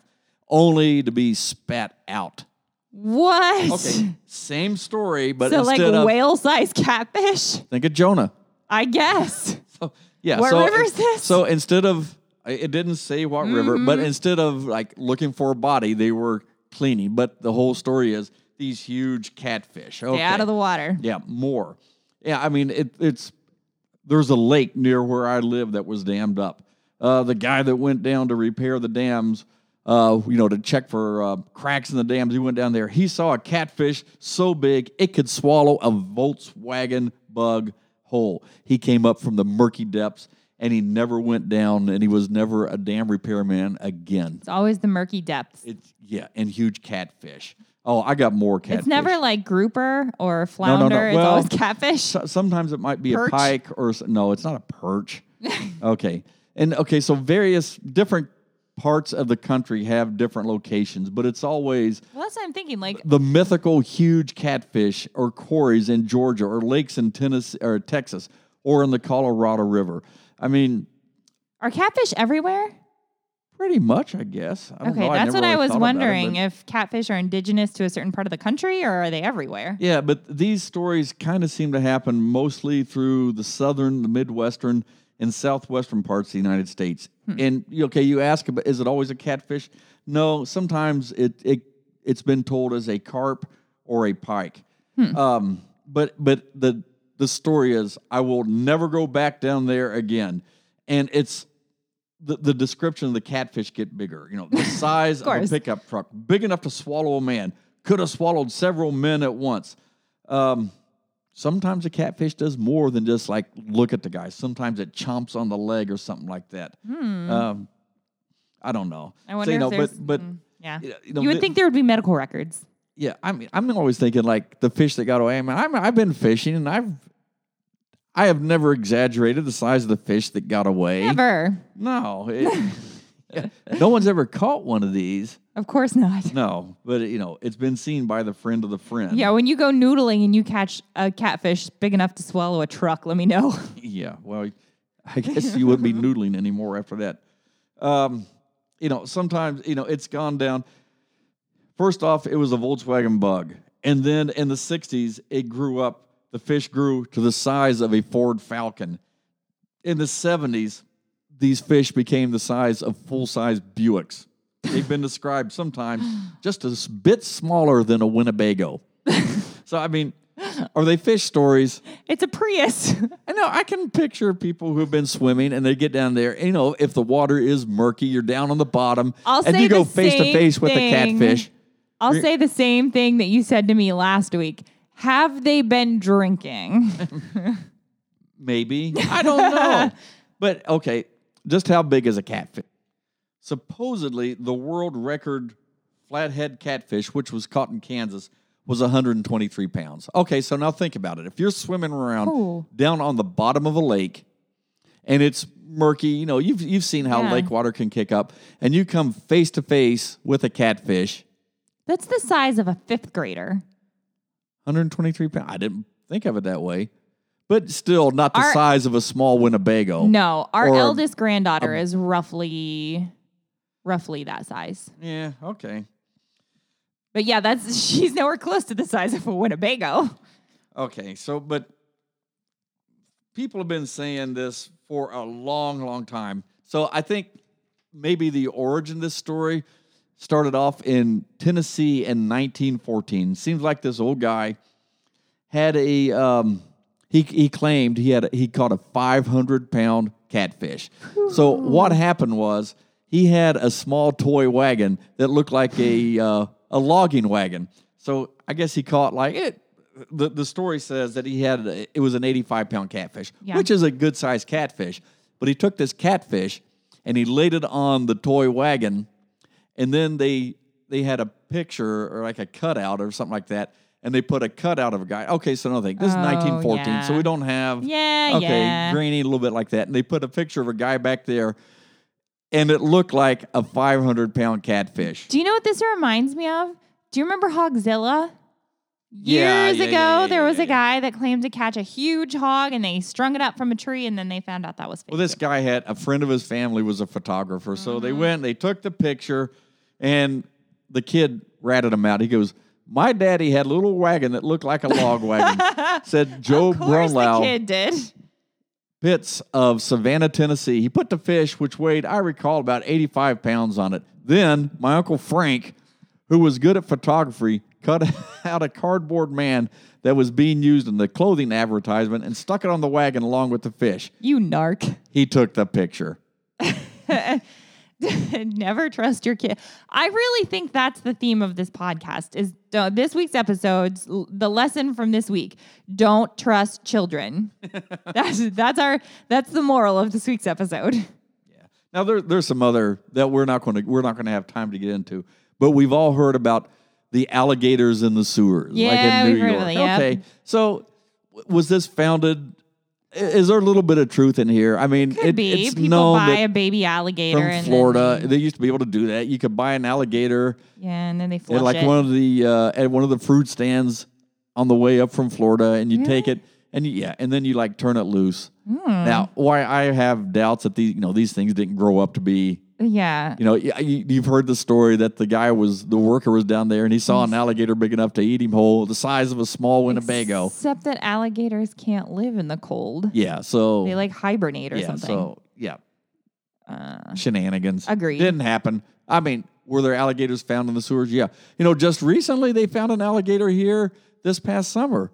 only to be spat out. What? Okay, same story, but so like of whale-sized catfish? think of Jonah. I guess. So, yeah. What so, river is this? So instead of it didn't say what river, but Mm-hmm. instead of like looking for a body, they were cleaning. But the whole story is these huge catfish. Okay. Stay out of the water. Yeah, more. Yeah, I mean it, it's there's a lake near where I live that was dammed up. Uh, the guy that went down to repair the dams, uh, you know, to check for uh, cracks in the dams, he went down there. He saw a catfish so big it could swallow a Volkswagen bug whole. He came up from the murky depths and he never went down, and he was never a dam repairman again. It's always the murky depths. It's yeah, and huge catfish. Oh, I got more catfish. It's never like grouper or flounder. no, no. flounder. It's Well, always catfish. So- sometimes it might be Perch? a pike or no, it's not a perch. okay, and okay, so various different parts of the country have different locations, but it's always well, that's what I'm thinking. Like, the mythical huge catfish or quarries in Georgia or lakes in Tennessee or Texas or in the Colorado River. I mean, are catfish everywhere? pretty much, I guess. I don't Okay, know. I that's never what I was about it, wondering if catfish are indigenous to a certain part of the country or are they everywhere? Yeah, but these stories kind of seem to happen mostly through the southern, the midwestern, and southwestern parts of the United States. Hmm. And okay, you ask, about is it always a catfish? No, sometimes it it it's been told as a carp or a pike. Hmm. Um, but but the the story is, I will never go back down there again, and it's. The, the description of the catfish get bigger. You know, the size of, a pickup truck, big enough to swallow a man, could have swallowed several men at once. Um, sometimes a catfish does more than just like look at the guy. Sometimes it chomps on the leg or something like that. Um, I don't know. Hmm. I So, wonder you know, if there's. but but mm, yeah. you know, You would th- think there would be medical records. yeah. I mean, I'm always thinking like the fish that got away. I mean, I'm, I've been fishing and I've I have never exaggerated the size of the fish that got away. Never. No, it, no one's ever caught one of these. Of course not. No, but you know, it's been seen by the friend of the friend. Yeah, when you go noodling and you catch a catfish big enough to swallow a truck, let me know. Yeah. Well, I guess you wouldn't be noodling anymore after that. Um, you know, sometimes you know it's gone down. First off, it was a Volkswagen Bug, and then in the '60s, it grew up. The fish grew to the size of a Ford Falcon. In the '70s, these fish became the size of full-size Buicks. They've been described sometimes just a bit smaller than a Winnebago. so I mean, are they fish stories? It's a Prius. I know I can picture people who've been swimming and they get down there. You know, if the water is murky, you're down on the bottom, I'll and you go face to face with a catfish. I'll Re- say the same thing that you said to me last week. Have they been drinking? Maybe I don't know, but okay. Just how big is a catfish? Supposedly, the world record flathead catfish, which was caught in Kansas, was 123 pounds. Okay, so now think about it. If you're swimming around Oh. down on the bottom of a lake and it's murky, you know, you've, you've seen how Yeah. lake water can kick up, and you come face to face with a catfish, That's the size of a fifth grader. 123 pounds. I didn't think of it that way, but still not the Our- size of a small Winnebago. No, our Or a- eldest granddaughter is roughly roughly that size. Yeah, okay. But yeah, that's she's nowhere close to the size of a Winnebago. Okay, so but people have been saying this for a long, long time. So I think maybe the origin of this story started off in Tennessee in 1914. Seems like this old guy had a um, he he claimed he had a, he caught a 500 pound catfish. So what happened was he had a small toy wagon that looked like a uh, a logging wagon. So I guess he caught like it. The, the story says that he had a, it was an 85 pound catfish, Yeah. which is a good sized catfish. But he took this catfish and he laid it on the toy wagon and then they they had a picture or like a cutout or something like that, and they put a cutout of a guy. Okay, so no thing. This is Oh, 1914, so we don't have Yeah, okay yeah. grainy a little bit like that. And they put a picture of a guy back there, and it looked like a 500 pound catfish. Do you know what this reminds me of? Do you remember Hogzilla? Years yeah, ago, yeah, yeah, there was yeah, a guy that claimed to catch a huge hog and they strung it up from a tree and then they found out that was fake. Well, this guy had a friend of his family was a photographer, so they Mm-hmm. went, they took the picture, and the kid ratted him out. He goes, "My daddy had a little wagon that looked like a log wagon." Said Joe of course, the kid did. Pitts of Savannah, Tennessee. He put the fish, which weighed, I recall, about 85 pounds on it. Then my Uncle Frank, who was good at photography, cut out a cardboard man that was being used in the clothing advertisement and stuck it on the wagon along with the fish. You narc. He took the picture. Never trust your kid. I really think that's the theme of this podcast. Is uh, this week's episodes the lesson from this week? Don't trust children. that's that's our that's the moral of this week's episode. Yeah. Now there, there's some other that we're not going to we're not going to have time to get into, but we've all heard about the alligators in the sewers, like in New York. of it, yep. Okay, so was this founded? Is there a little bit of truth in here? I mean, Could it- be it's people known buy that a baby alligator from and Florida. Then They used to be able to do that. You could buy an alligator yeah, and then they flush at like it. one of the uh, at one of the fruit stands on the way up from Florida, and you take it and you, yeah, and then you like turn it loose. Hmm. Now, why I have doubts that these you know these things didn't grow up to be yeah. you know, you- you've heard the story that the guy was the worker was down there and he saw an alligator big enough to eat him whole, the size of a small Winnebago. Except that alligators can't live in the cold. Yeah, so They like hibernate or yeah, something. so yeah, uh, shenanigans. Agreed. Didn't happen. I mean, were there alligators found in the sewers? Yeah. You know, just recently they found an alligator here this past summer.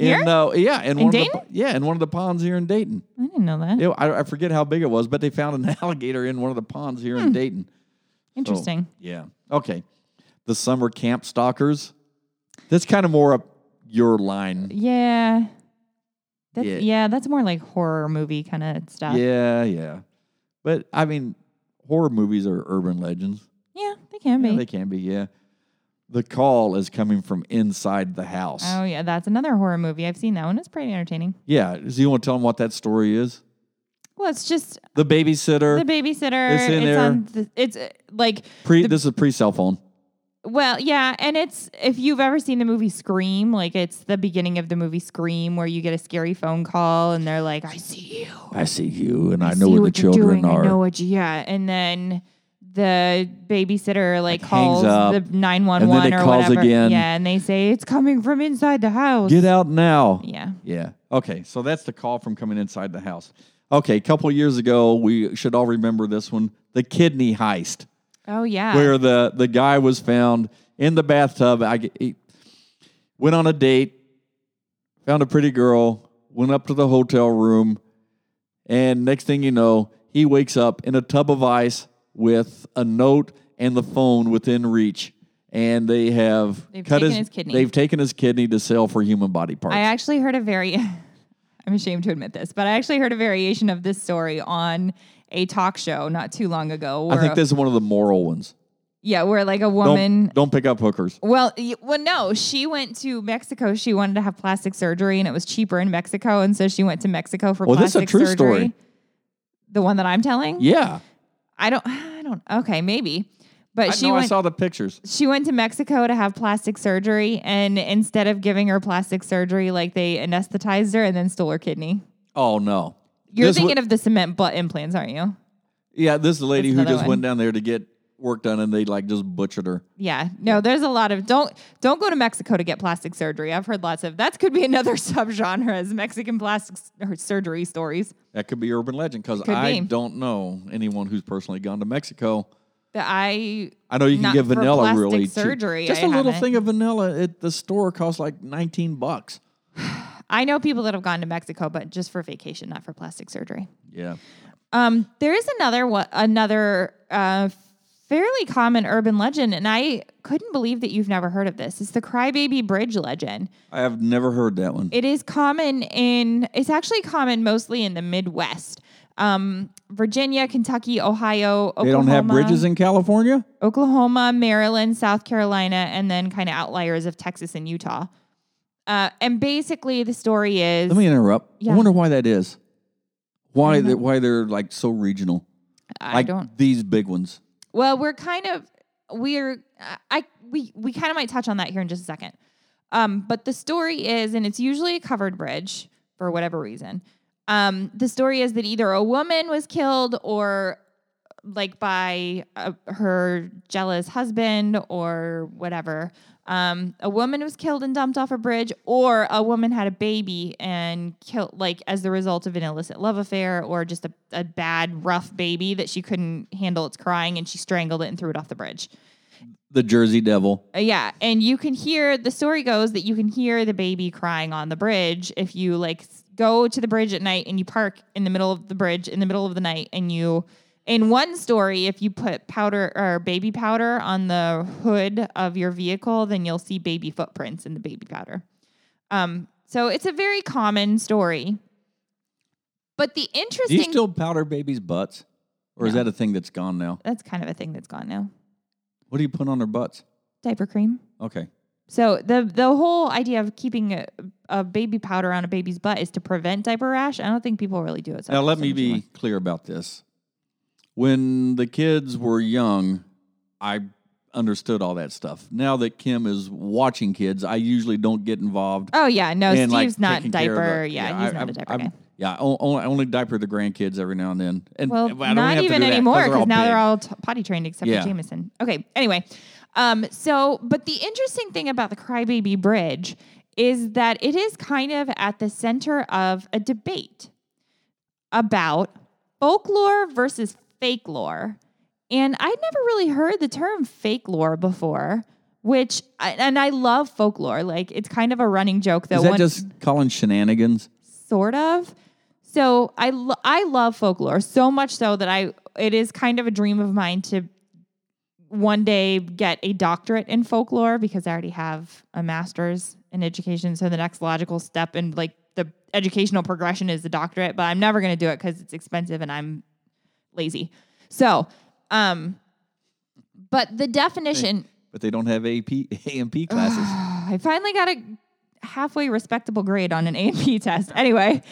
In? Uh, yeah, in, one of the yeah, in one of the ponds here in Dayton. I didn't know that. It- I, I forget how big it was, but they found an alligator in one of the ponds here Hmm. in Dayton. So, Interesting. yeah. Okay. The summer camp stalkers. That's kind of more up your line. Yeah. That's, Yeah. yeah. that's more like horror movie kind of stuff. Yeah, yeah. But I mean, horror movies are urban legends. Yeah, they can be. They can be, yeah. The call is coming from inside the house. oh, yeah, that's another horror movie. I've seen that one. It's pretty entertaining. Yeah. So you want to tell them what that story is? Well, it's just The babysitter. the babysitter. It's in it's there. on the, it's uh, like pre. this is a pre cell phone. well, yeah, and it's if you've ever seen the movie Scream, like it's the beginning of the movie Scream where you get a scary phone call and they're like, "I see you, I see you, and I, I know where the children doing. I know are. what you, yeah." And then the babysitter like, calls up, the nine one and then one it or calls whatever. again. Yeah, and they say it's coming from inside the house. Get out now. Yeah. Yeah. Okay. So that's the call from coming inside the house. Okay. A couple years ago, we should all remember this one: the kidney heist. Oh yeah. where the the guy was found in the bathtub. I g- he went on a date, found a pretty girl, went up to the hotel room, and next thing you know, he wakes up in a tub of ice with a note and the phone within reach. And they have They've cut taken his kidney. They've taken his kidney to sell for human body parts. I actually heard a very I'm ashamed to admit this, but I actually heard a variation of this story on a talk show not too long ago. I think this is one of the moral ones. yeah, where like a Don't, woman. don't pick up hookers. Well, well, no. She went to Mexico. She wanted to have plastic surgery, and it was cheaper in Mexico, and so she went to Mexico for plastic. Well, this is a true surgery. story. The one that I'm telling. Yeah, I don't. Don't. Okay, maybe. But I she know. went. I saw the pictures. she went to Mexico to have plastic surgery, and instead of giving her plastic surgery, like they anesthetized her and then stole her kidney. Oh no, You're This thinking of the cement butt implants, aren't you? Yeah, this is the lady That's who just one. went down there to get work done, and they like just butchered her. Yeah. No, there's a lot of don't don't go to Mexico to get plastic surgery. I've heard lots of that could be another subgenre as Mexican plastic surgery stories. That could be urban legend because I be. don't know anyone who's personally gone to Mexico. That I I know you can get vanilla really cheap. surgery, Just I a little haven't. thing of vanilla at the store costs like nineteen bucks. I know people that have gone to Mexico, but just for vacation, not for plastic surgery. Yeah, Um, there is another one, another uh, fairly common urban legend, and I couldn't believe that you've never heard of this. It's the Crybaby Bridge legend. I have never heard that one. It is common in, it's actually common mostly in the Midwest. Um, Virginia, Kentucky, Ohio, Oklahoma. they don't have bridges in California. Oklahoma, Maryland, South Carolina, and then kind of outliers of Texas and Utah. Uh, and basically, the story is Let me interrupt. Yeah. I wonder why that is. Why know. why they're like so regional? I like don't. these big ones. Well, we're kind of we're I we we kind of might touch on that here in just a second. Um, but the story is, and it's usually a covered bridge for whatever reason. Um, the story is that either a woman was killed or like by uh, her jealous husband or whatever. Um, a woman was killed and dumped off a bridge, or a woman had a baby and killed, like as the result of an illicit love affair, or just a, a bad, rough baby that she couldn't handle its crying and she strangled it and threw it off the bridge. The Jersey Devil. Uh, yeah, and you can hear the story goes that you can hear the baby crying on the bridge if you like go to the bridge at night and you park in the middle of the bridge in the middle of the night and you in one story if you put powder or baby powder on the hood of your vehicle then you'll see baby footprints in the baby powder. Um so it's a very common story. But the interesting. Do you still powder babies' butts, or is that a thing that's gone now? that's kind of a thing that's gone now. What do you put on their butts? Diaper cream. Okay. So the the whole idea of keeping a, a baby powder on a baby's butt is to prevent diaper rash. I don't think people really do it. So Now, let me be anymore. clear about this. When the kids were young, I understood all that stuff. Now that Kim is watching kids, I usually don't get involved. Oh yeah, no, in, like, Steve's not taking care of diaper. the- yeah, I- he's not I'm- a diaper I'm- guy. Yeah, I only, only diaper the grandkids every now and then. And Well, I don't not have to even anymore because now big. they're all t- potty trained except Yeah. for Jameson. Okay, anyway, um, so but the interesting thing about the Crybaby Bridge is that it is kind of at the center of a debate about folklore versus fake lore, and I'd never really heard the term fake lore before. Which I- and I love folklore. Like it's kind of a running joke that Is that one just calling shenanigans? sort of. So I lo- I love folklore so much so that I it is kind of a dream of mine to one day get a doctorate in folklore because I already have a master's in education. So the next logical step in like the educational progression is the doctorate, but I'm never going to do it because it's expensive and I'm lazy. So, um, but the definition. But they don't have AP, AMP classes. I finally got a halfway respectable grade on an A&P test. Anyway,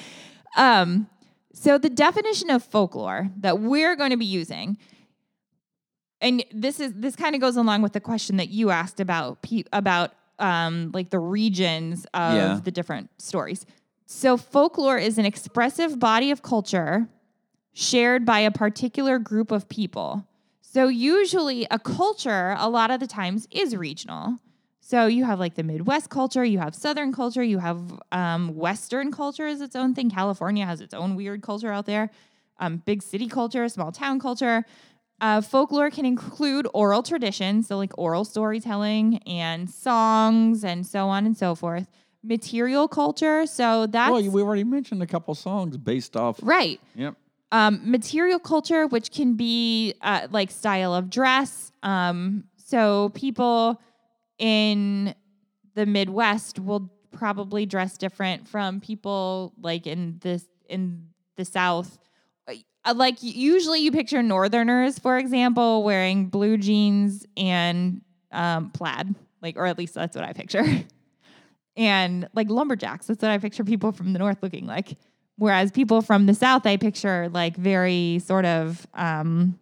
um, So the definition of folklore that we're going to be using, and this is this kind of goes along with the question that you asked about about um, like the regions of Yeah. the different stories. So folklore is an expressive body of culture shared by a particular group of people. So usually a culture a lot of the times is regional. So you have like the Midwest culture, you have Southern culture, you have um, Western culture is its own thing. California has its own weird culture out there. Um, big city culture, small town culture. Uh, folklore can include oral traditions, so like oral storytelling and songs and so on and so forth. Material culture, so that's well, we already mentioned a couple songs based off. right Yep. Um, material culture, which can be uh, like style of dress. Um, so people in the Midwest will probably dress different from people like in this in the South. Uh, Like usually, you picture Northerners, for example, wearing blue jeans and um, plaid, like or at least that's what I picture. and like lumberjacks, that's what I picture people from the North looking like. Whereas people from the South, I picture like very sort of um,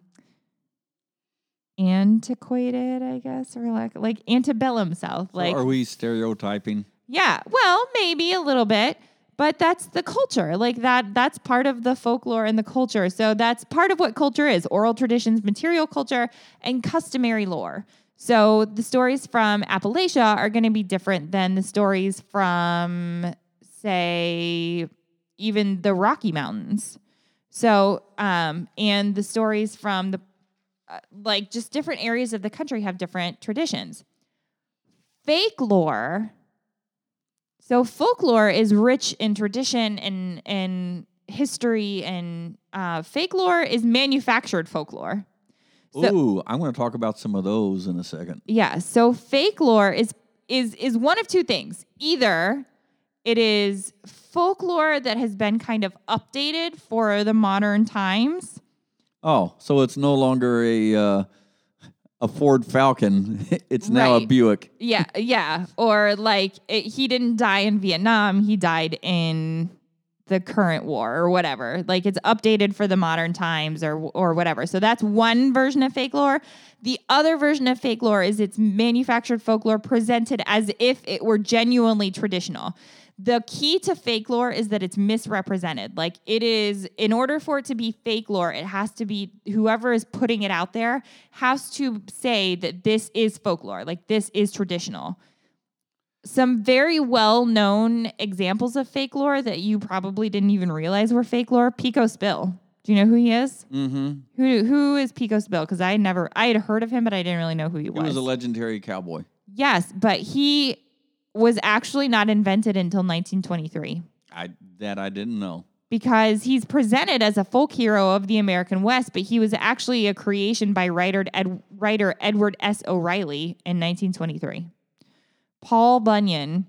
antiquated, I guess, or like like antebellum South. So Like, are we stereotyping? yeah, well, maybe a little bit, but that's the culture. Like that that's part of the folklore and the culture. So that's part of what culture is. Oral traditions, material culture, and customary lore. So the stories from Appalachia are going to be different than the stories from say even the Rocky Mountains. So, um, and the stories from the uh, like just different areas of the country have different traditions. Fake lore. So folklore is rich in tradition and and history, and uh, fake lore is manufactured folklore. So- Ooh, I'm going to talk about some of those in a second. Yeah. So fake lore is is is one of two things. Either it is folklore that has been kind of updated for the modern times. Oh, so it's no longer a uh, a Ford Falcon. It's now a Buick. Yeah, yeah. Or like it, he didn't die in Vietnam, he died in the current war or whatever. Like it's updated for the modern times or or whatever. So that's one version of fake lore. The other version of fake lore is it's manufactured folklore presented as if it were genuinely traditional. The key to fake lore is that it's misrepresented. Like it is, in order for it to be fake lore, it has to be whoever is putting it out there has to say that this is folklore, like this is traditional. Some very well known examples of fake lore that you probably didn't even realize were fake lore. Pecos Bill. Do you know who he is? Mm-hmm. Who who is Pecos Bill? Because I never I had heard of him, but I didn't really know who he was. He was. was a legendary cowboy. yes, but he was actually not invented until 1923 I that I didn't know. because he's presented as a folk hero of the American West, but he was actually a creation by writer Ed, writer Edward S. O'Reilly in 1923. Paul Bunyan,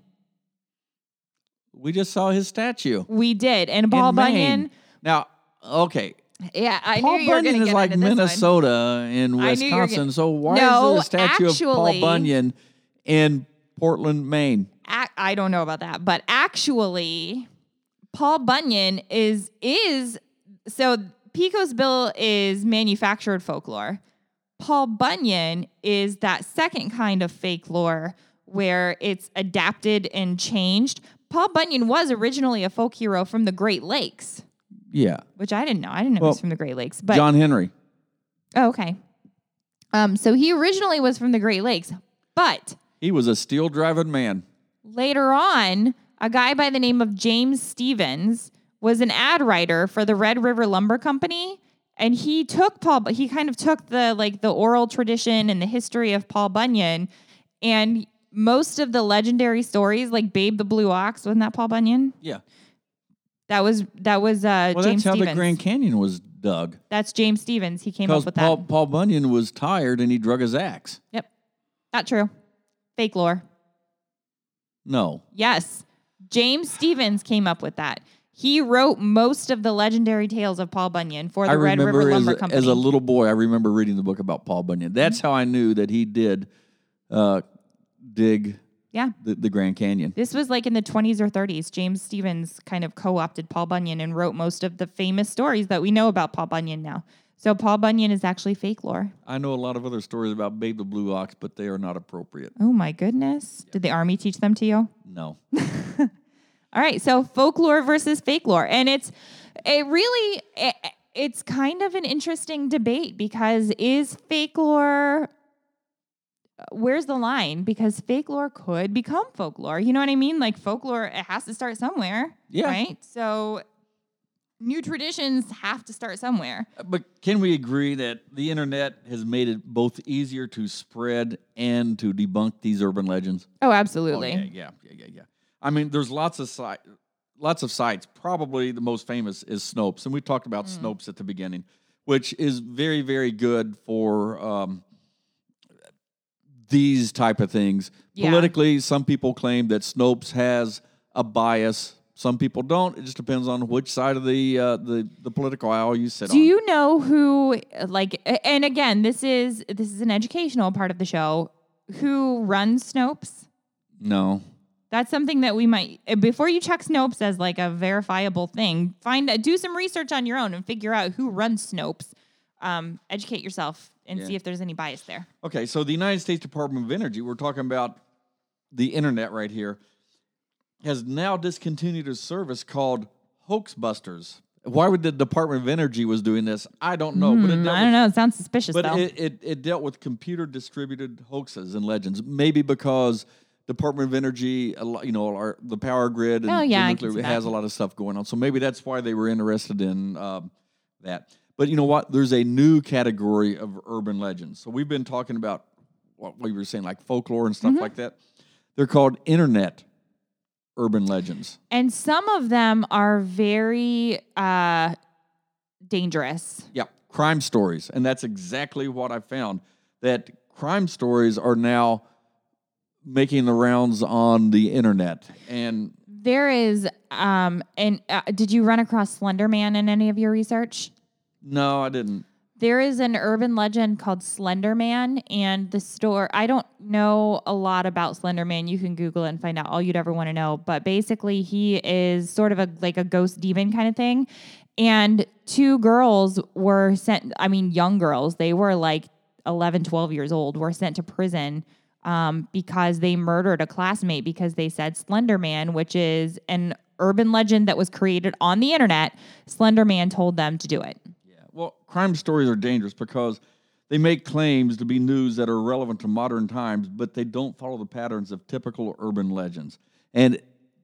We just saw his statue. we did, and Paul. Bunyan. Now, okay, Yeah, I Paul knew you were Bunyan going to is get like one. Minnesota in I knew you were Wisconsin. gonna- so why No, is there a statue of Paul Bunyan in Portland, Maine? I don't know about that, but actually, Paul Bunyan is is so Pecos Bill is manufactured folklore. Paul Bunyan is that second kind of fake lore where it's adapted and changed. Paul Bunyan was originally a folk hero from the Great Lakes, Yeah, which I didn't know. I didn't know he Well, was from the Great Lakes, but John Henry. oh, okay. Um, so he originally was from the Great Lakes, but He was a steel driving man. Later on, a guy by the name of James Stevens was an ad writer for the Red River Lumber Company. And he took Paul, he kind of took the like the oral tradition and the history of Paul Bunyan, and most of the legendary stories, like Babe the Blue Ox, wasn't that Paul Bunyan? Yeah. That was that was uh, Well, James that's how Stevens. the Grand Canyon was dug. that's James Stevens. He came up with Paul, that. Paul Bunyan was tired and he drug his axe. Yep, not true. Fake lore. No. Yes. James Stevens came up with that. He wrote most of the legendary tales of Paul Bunyan for the I Red remember River as Lumber a, Company. as a little boy, I remember reading the book about Paul Bunyan. That's how I knew that he did uh, dig Yeah. the, the Grand Canyon. This was like in the 20s or 30s. James Stevens kind of co opted Paul Bunyan and wrote most of the famous stories that we know about Paul Bunyan now. So Paul Bunyan is actually fake lore. I know a lot of other stories about Babe the Blue Ox, but they are not appropriate. Oh my goodness. Did the army teach them to you? No. All right, so folklore versus fake lore, and it's it really it, it's kind of an interesting debate because is fake lore where's the line? Because fake lore could become folklore. You know what I mean? Like folklore, it has to start somewhere, Yeah. right? So new traditions have to start somewhere. But can we agree that the internet has made it both easier to spread and to debunk these urban legends? Oh, Oh, absolutely. yeah, yeah, yeah, yeah, yeah. I mean, there's lots of sites, lots of sites. Probably the most famous is Snopes, and we talked about Mm. Snopes at the beginning, which is very, very good for um, these type of things. Yeah. Politically, some people claim that Snopes has a bias. Some people don't. It just depends on which side of the uh, the the political aisle you sit Do on. Do you know who like and again, this is this is an educational part of the show. Who runs Snopes? no. That's something that we might uh, before you check Snopes as like a verifiable thing. Find do some research on your own and figure out who runs Snopes. Um, educate yourself and Yeah. see if there's any bias there. Okay, so the United States Department of Energy, we're talking about the internet right here, has now discontinued a service called Hoaxbusters. Why would the Department of Energy was doing this? I don't know, but it Hmm, I don't with, know. It sounds suspicious but though. it, it, it dealt with computer distributed hoaxes and legends. Maybe because Department of Energy, you know, our, the power grid and Oh, yeah, nuclear has a lot of stuff going on. So maybe that's why they were interested in um, that. But you know what? There's a new category of urban legends. So we've been talking about what we were saying, like folklore and Mm-hmm. stuff like that. They're called internet urban legends. and some of them are very uh, dangerous. Yeah, crime stories. And that's exactly what I found that crime stories are now making the rounds on the internet. And There is um and uh, did you run across Slender Man in any of your research? no, I didn't. There is an urban legend called Slender Man, and the store. I don't know a lot about Slender Man. You can Google it and find out all you'd ever want to know. But basically, he is sort of a like a ghost demon kind of thing. And two girls were sent. I mean, young girls. They were like 11, 12 years old. Were sent to prison um, because they murdered a classmate because they said Slender Man, which is an urban legend that was created on the internet. Slender Man told them to do it. Well, crime stories are dangerous because they make claims to be news that are relevant to modern times, but they don't follow the patterns of typical urban legends. And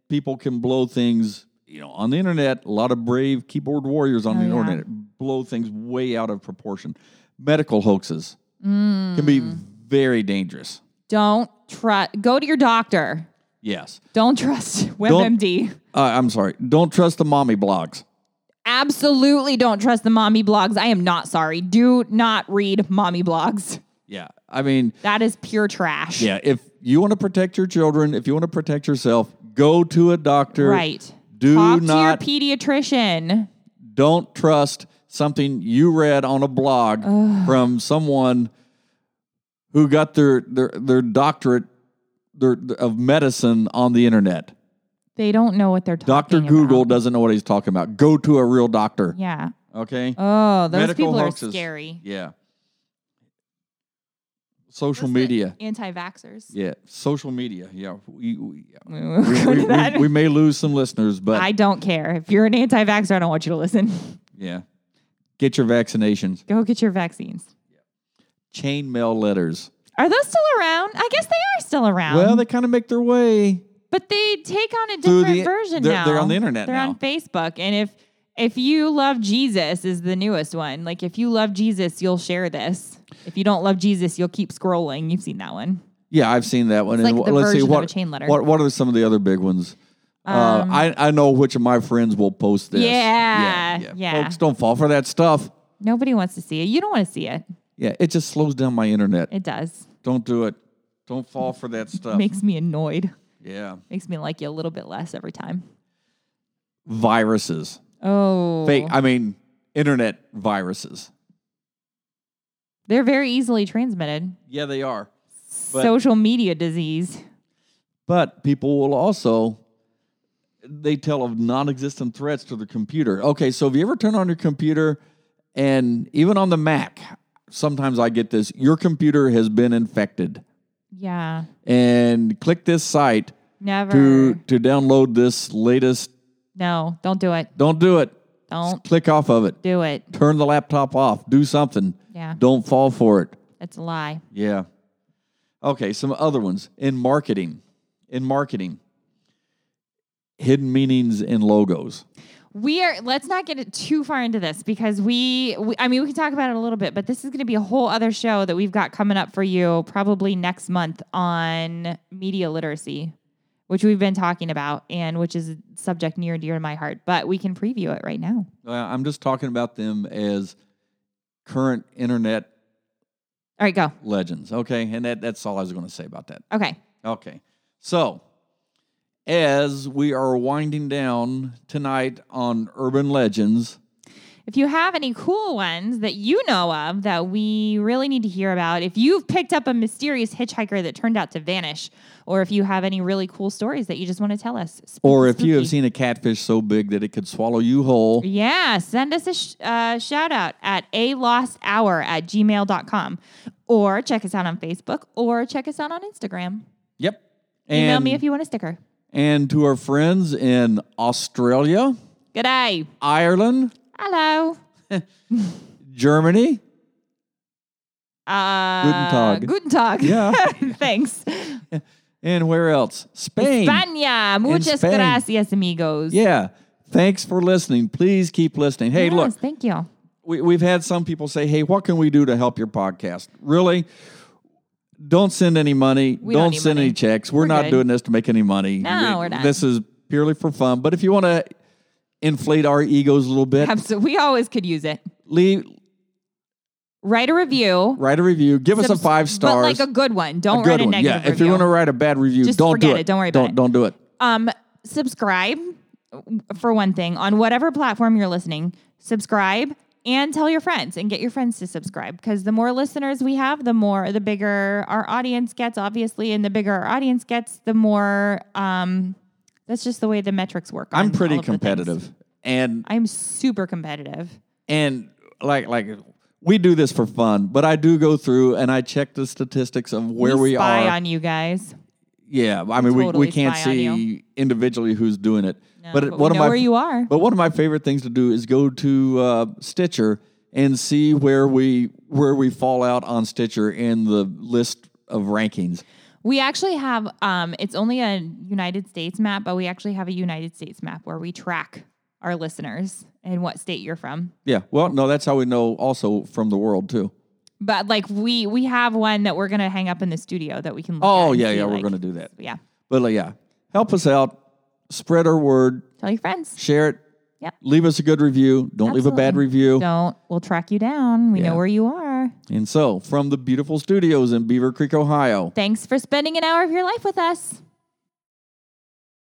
people can blow things, you know, on the internet. A lot of brave keyboard warriors on Oh, the yeah. internet blow things way out of proportion. Medical hoaxes can be Mm. very dangerous. Don't trust. Go to your doctor. Yes. Don't trust WebMD. Uh, I'm sorry. Don't trust the mommy blogs. Absolutely don't trust the mommy blogs. I am not sorry. Do not read mommy blogs. Yeah. I mean, That is pure trash. yeah, if you want to protect your children, if you want to protect yourself, go to a doctor. Right. Do Talk not to your pediatrician. don't trust something you read on a blog from someone who got their their, their doctorate their, of medicine on the internet. They don't know what they're talking about. Dr. Google doesn't know what he's talking about. Go to a real doctor. Yeah. Okay? Oh, those Medical people hoaxes. are scary. Yeah. Social What's media. Anti-vaxxers. Yeah, social media. Yeah, we we, yeah. We we, we- may lose some listeners, but I don't care. If you're an anti-vaxxer, I don't want you to listen. yeah, get your vaccinations. Go get your vaccines. Chain mail letters. Are those still around? I guess they are still around. well, they kind of make their way. But they take on a different the- version they're- now. they're on the internet They're now. on Facebook. And if if you love Jesus is the newest one. Like if you love Jesus, you'll share this. If you don't love Jesus, you'll keep scrolling. You've seen that one. Yeah, I've seen that one. It's And like let's see what a chain letter. what what are some of the other big ones? uh, I I know which of my friends will post this. Yeah, yeah. yeah Folks, don't fall for that stuff. Nobody wants to see it. You don't want to see it. Yeah, it just slows down my internet. It does. don't do it. Don't fall for that stuff. It Makes me annoyed. Yeah, Makes me like you a little bit less every time. viruses. Oh. Fake. I mean, internet viruses. They're very easily transmitted. Yeah, they are. But- Social media disease. But people will also they tell of non-existent threats to the computer. Okay, so if you ever turn on your computer and even on the Mac, sometimes I get this, your computer has been infected. Yeah. And click this site Never. to to download this latest no, don't do it. don't do it. Don't Click off of it. do it. Turn the laptop off. Do something. Yeah. Don't fall for it. That's a lie. Yeah. Okay, some other ones in marketing. In marketing, hidden meanings in logos. We are. Let's not get it too far into this because we, we. I mean, we can talk about it a little bit, but this is going to be a whole other show that we've got coming up for you probably next month on media literacy, which we've been talking about and which is a subject near and dear to my heart. But we can preview it right now. I'm just talking about them as current internet All right, go. legends. Okay, and that, that's all I was going to say about that. Okay. Okay, so as we are winding down tonight on urban legends, If you have any cool ones that you know of that we really need to hear about, if you've picked up a mysterious hitchhiker that turned out to vanish, or if you have any really cool stories that you just want to tell us, spooky, or if you have seen a catfish so big that it could swallow you whole, Yeah, send us a sh- uh, shout out at a lost hour at gmail.com or check us out on Facebook or check us out on Instagram. yep. Email me if you want a sticker. And to our friends in Australia, G'day. Ireland, Hello. Germany, Uh, Guten Tag. Guten Tag. Yeah. Thanks. and where else? Spain. España. Muchas Spain. gracias, amigos. Yeah. Thanks for listening. Please keep listening. Hey, Yes, look, Thank you. we, we've had some people say, hey, what can we do to help your podcast? Really? Don't send any money. We don't don't send money. any checks. We're, We're not good. doing this to make any money. No, We- we're not. This is purely for fun. But if you want to inflate our egos a little bit, Absolutely. We always could use it. leave, Write a review. write a review. Give us a five stars. But like a good one. Don't good write a one. negative Yeah. If review. you're going to write a bad review, Just don't do it. it. Don't worry about don't, it. Don't do it. Um, subscribe for one thing on whatever platform you're listening. Subscribe and tell your friends and get your friends to subscribe because the more listeners we have, the more the bigger our audience gets, obviously, and the bigger our audience gets, the more. Um, that's just the way the metrics work. I'm pretty all of the competitive. And I'm super competitive. and like like we do this for fun, but I do go through and I check the statistics of where we, spy are. on you guys. yeah, I mean we, totally we can't on you. see individually who's doing it. No, but but one of my where you are. But one of my favorite things to do is go to uh, Stitcher and see where we where we fall out on Stitcher in the list of rankings. We actually have um it's only a United States map, but we actually have a United States map where we track our listeners and what state you're from. Yeah, well, no, that's how we know also from the world too. But like we we have one that we're gonna hang up in the studio that we can look Oh yeah, yeah, we're like- going to do that. Yeah. But uh, yeah, help us out, spread our word, Tell your friends. share it. Yep. Leave us a good review. Don't leave a bad review. Don't we'll track you down. We Yeah. know where you are. And so, from the beautiful studios in Beavercreek, Ohio, Thanks for spending an hour of your life with us.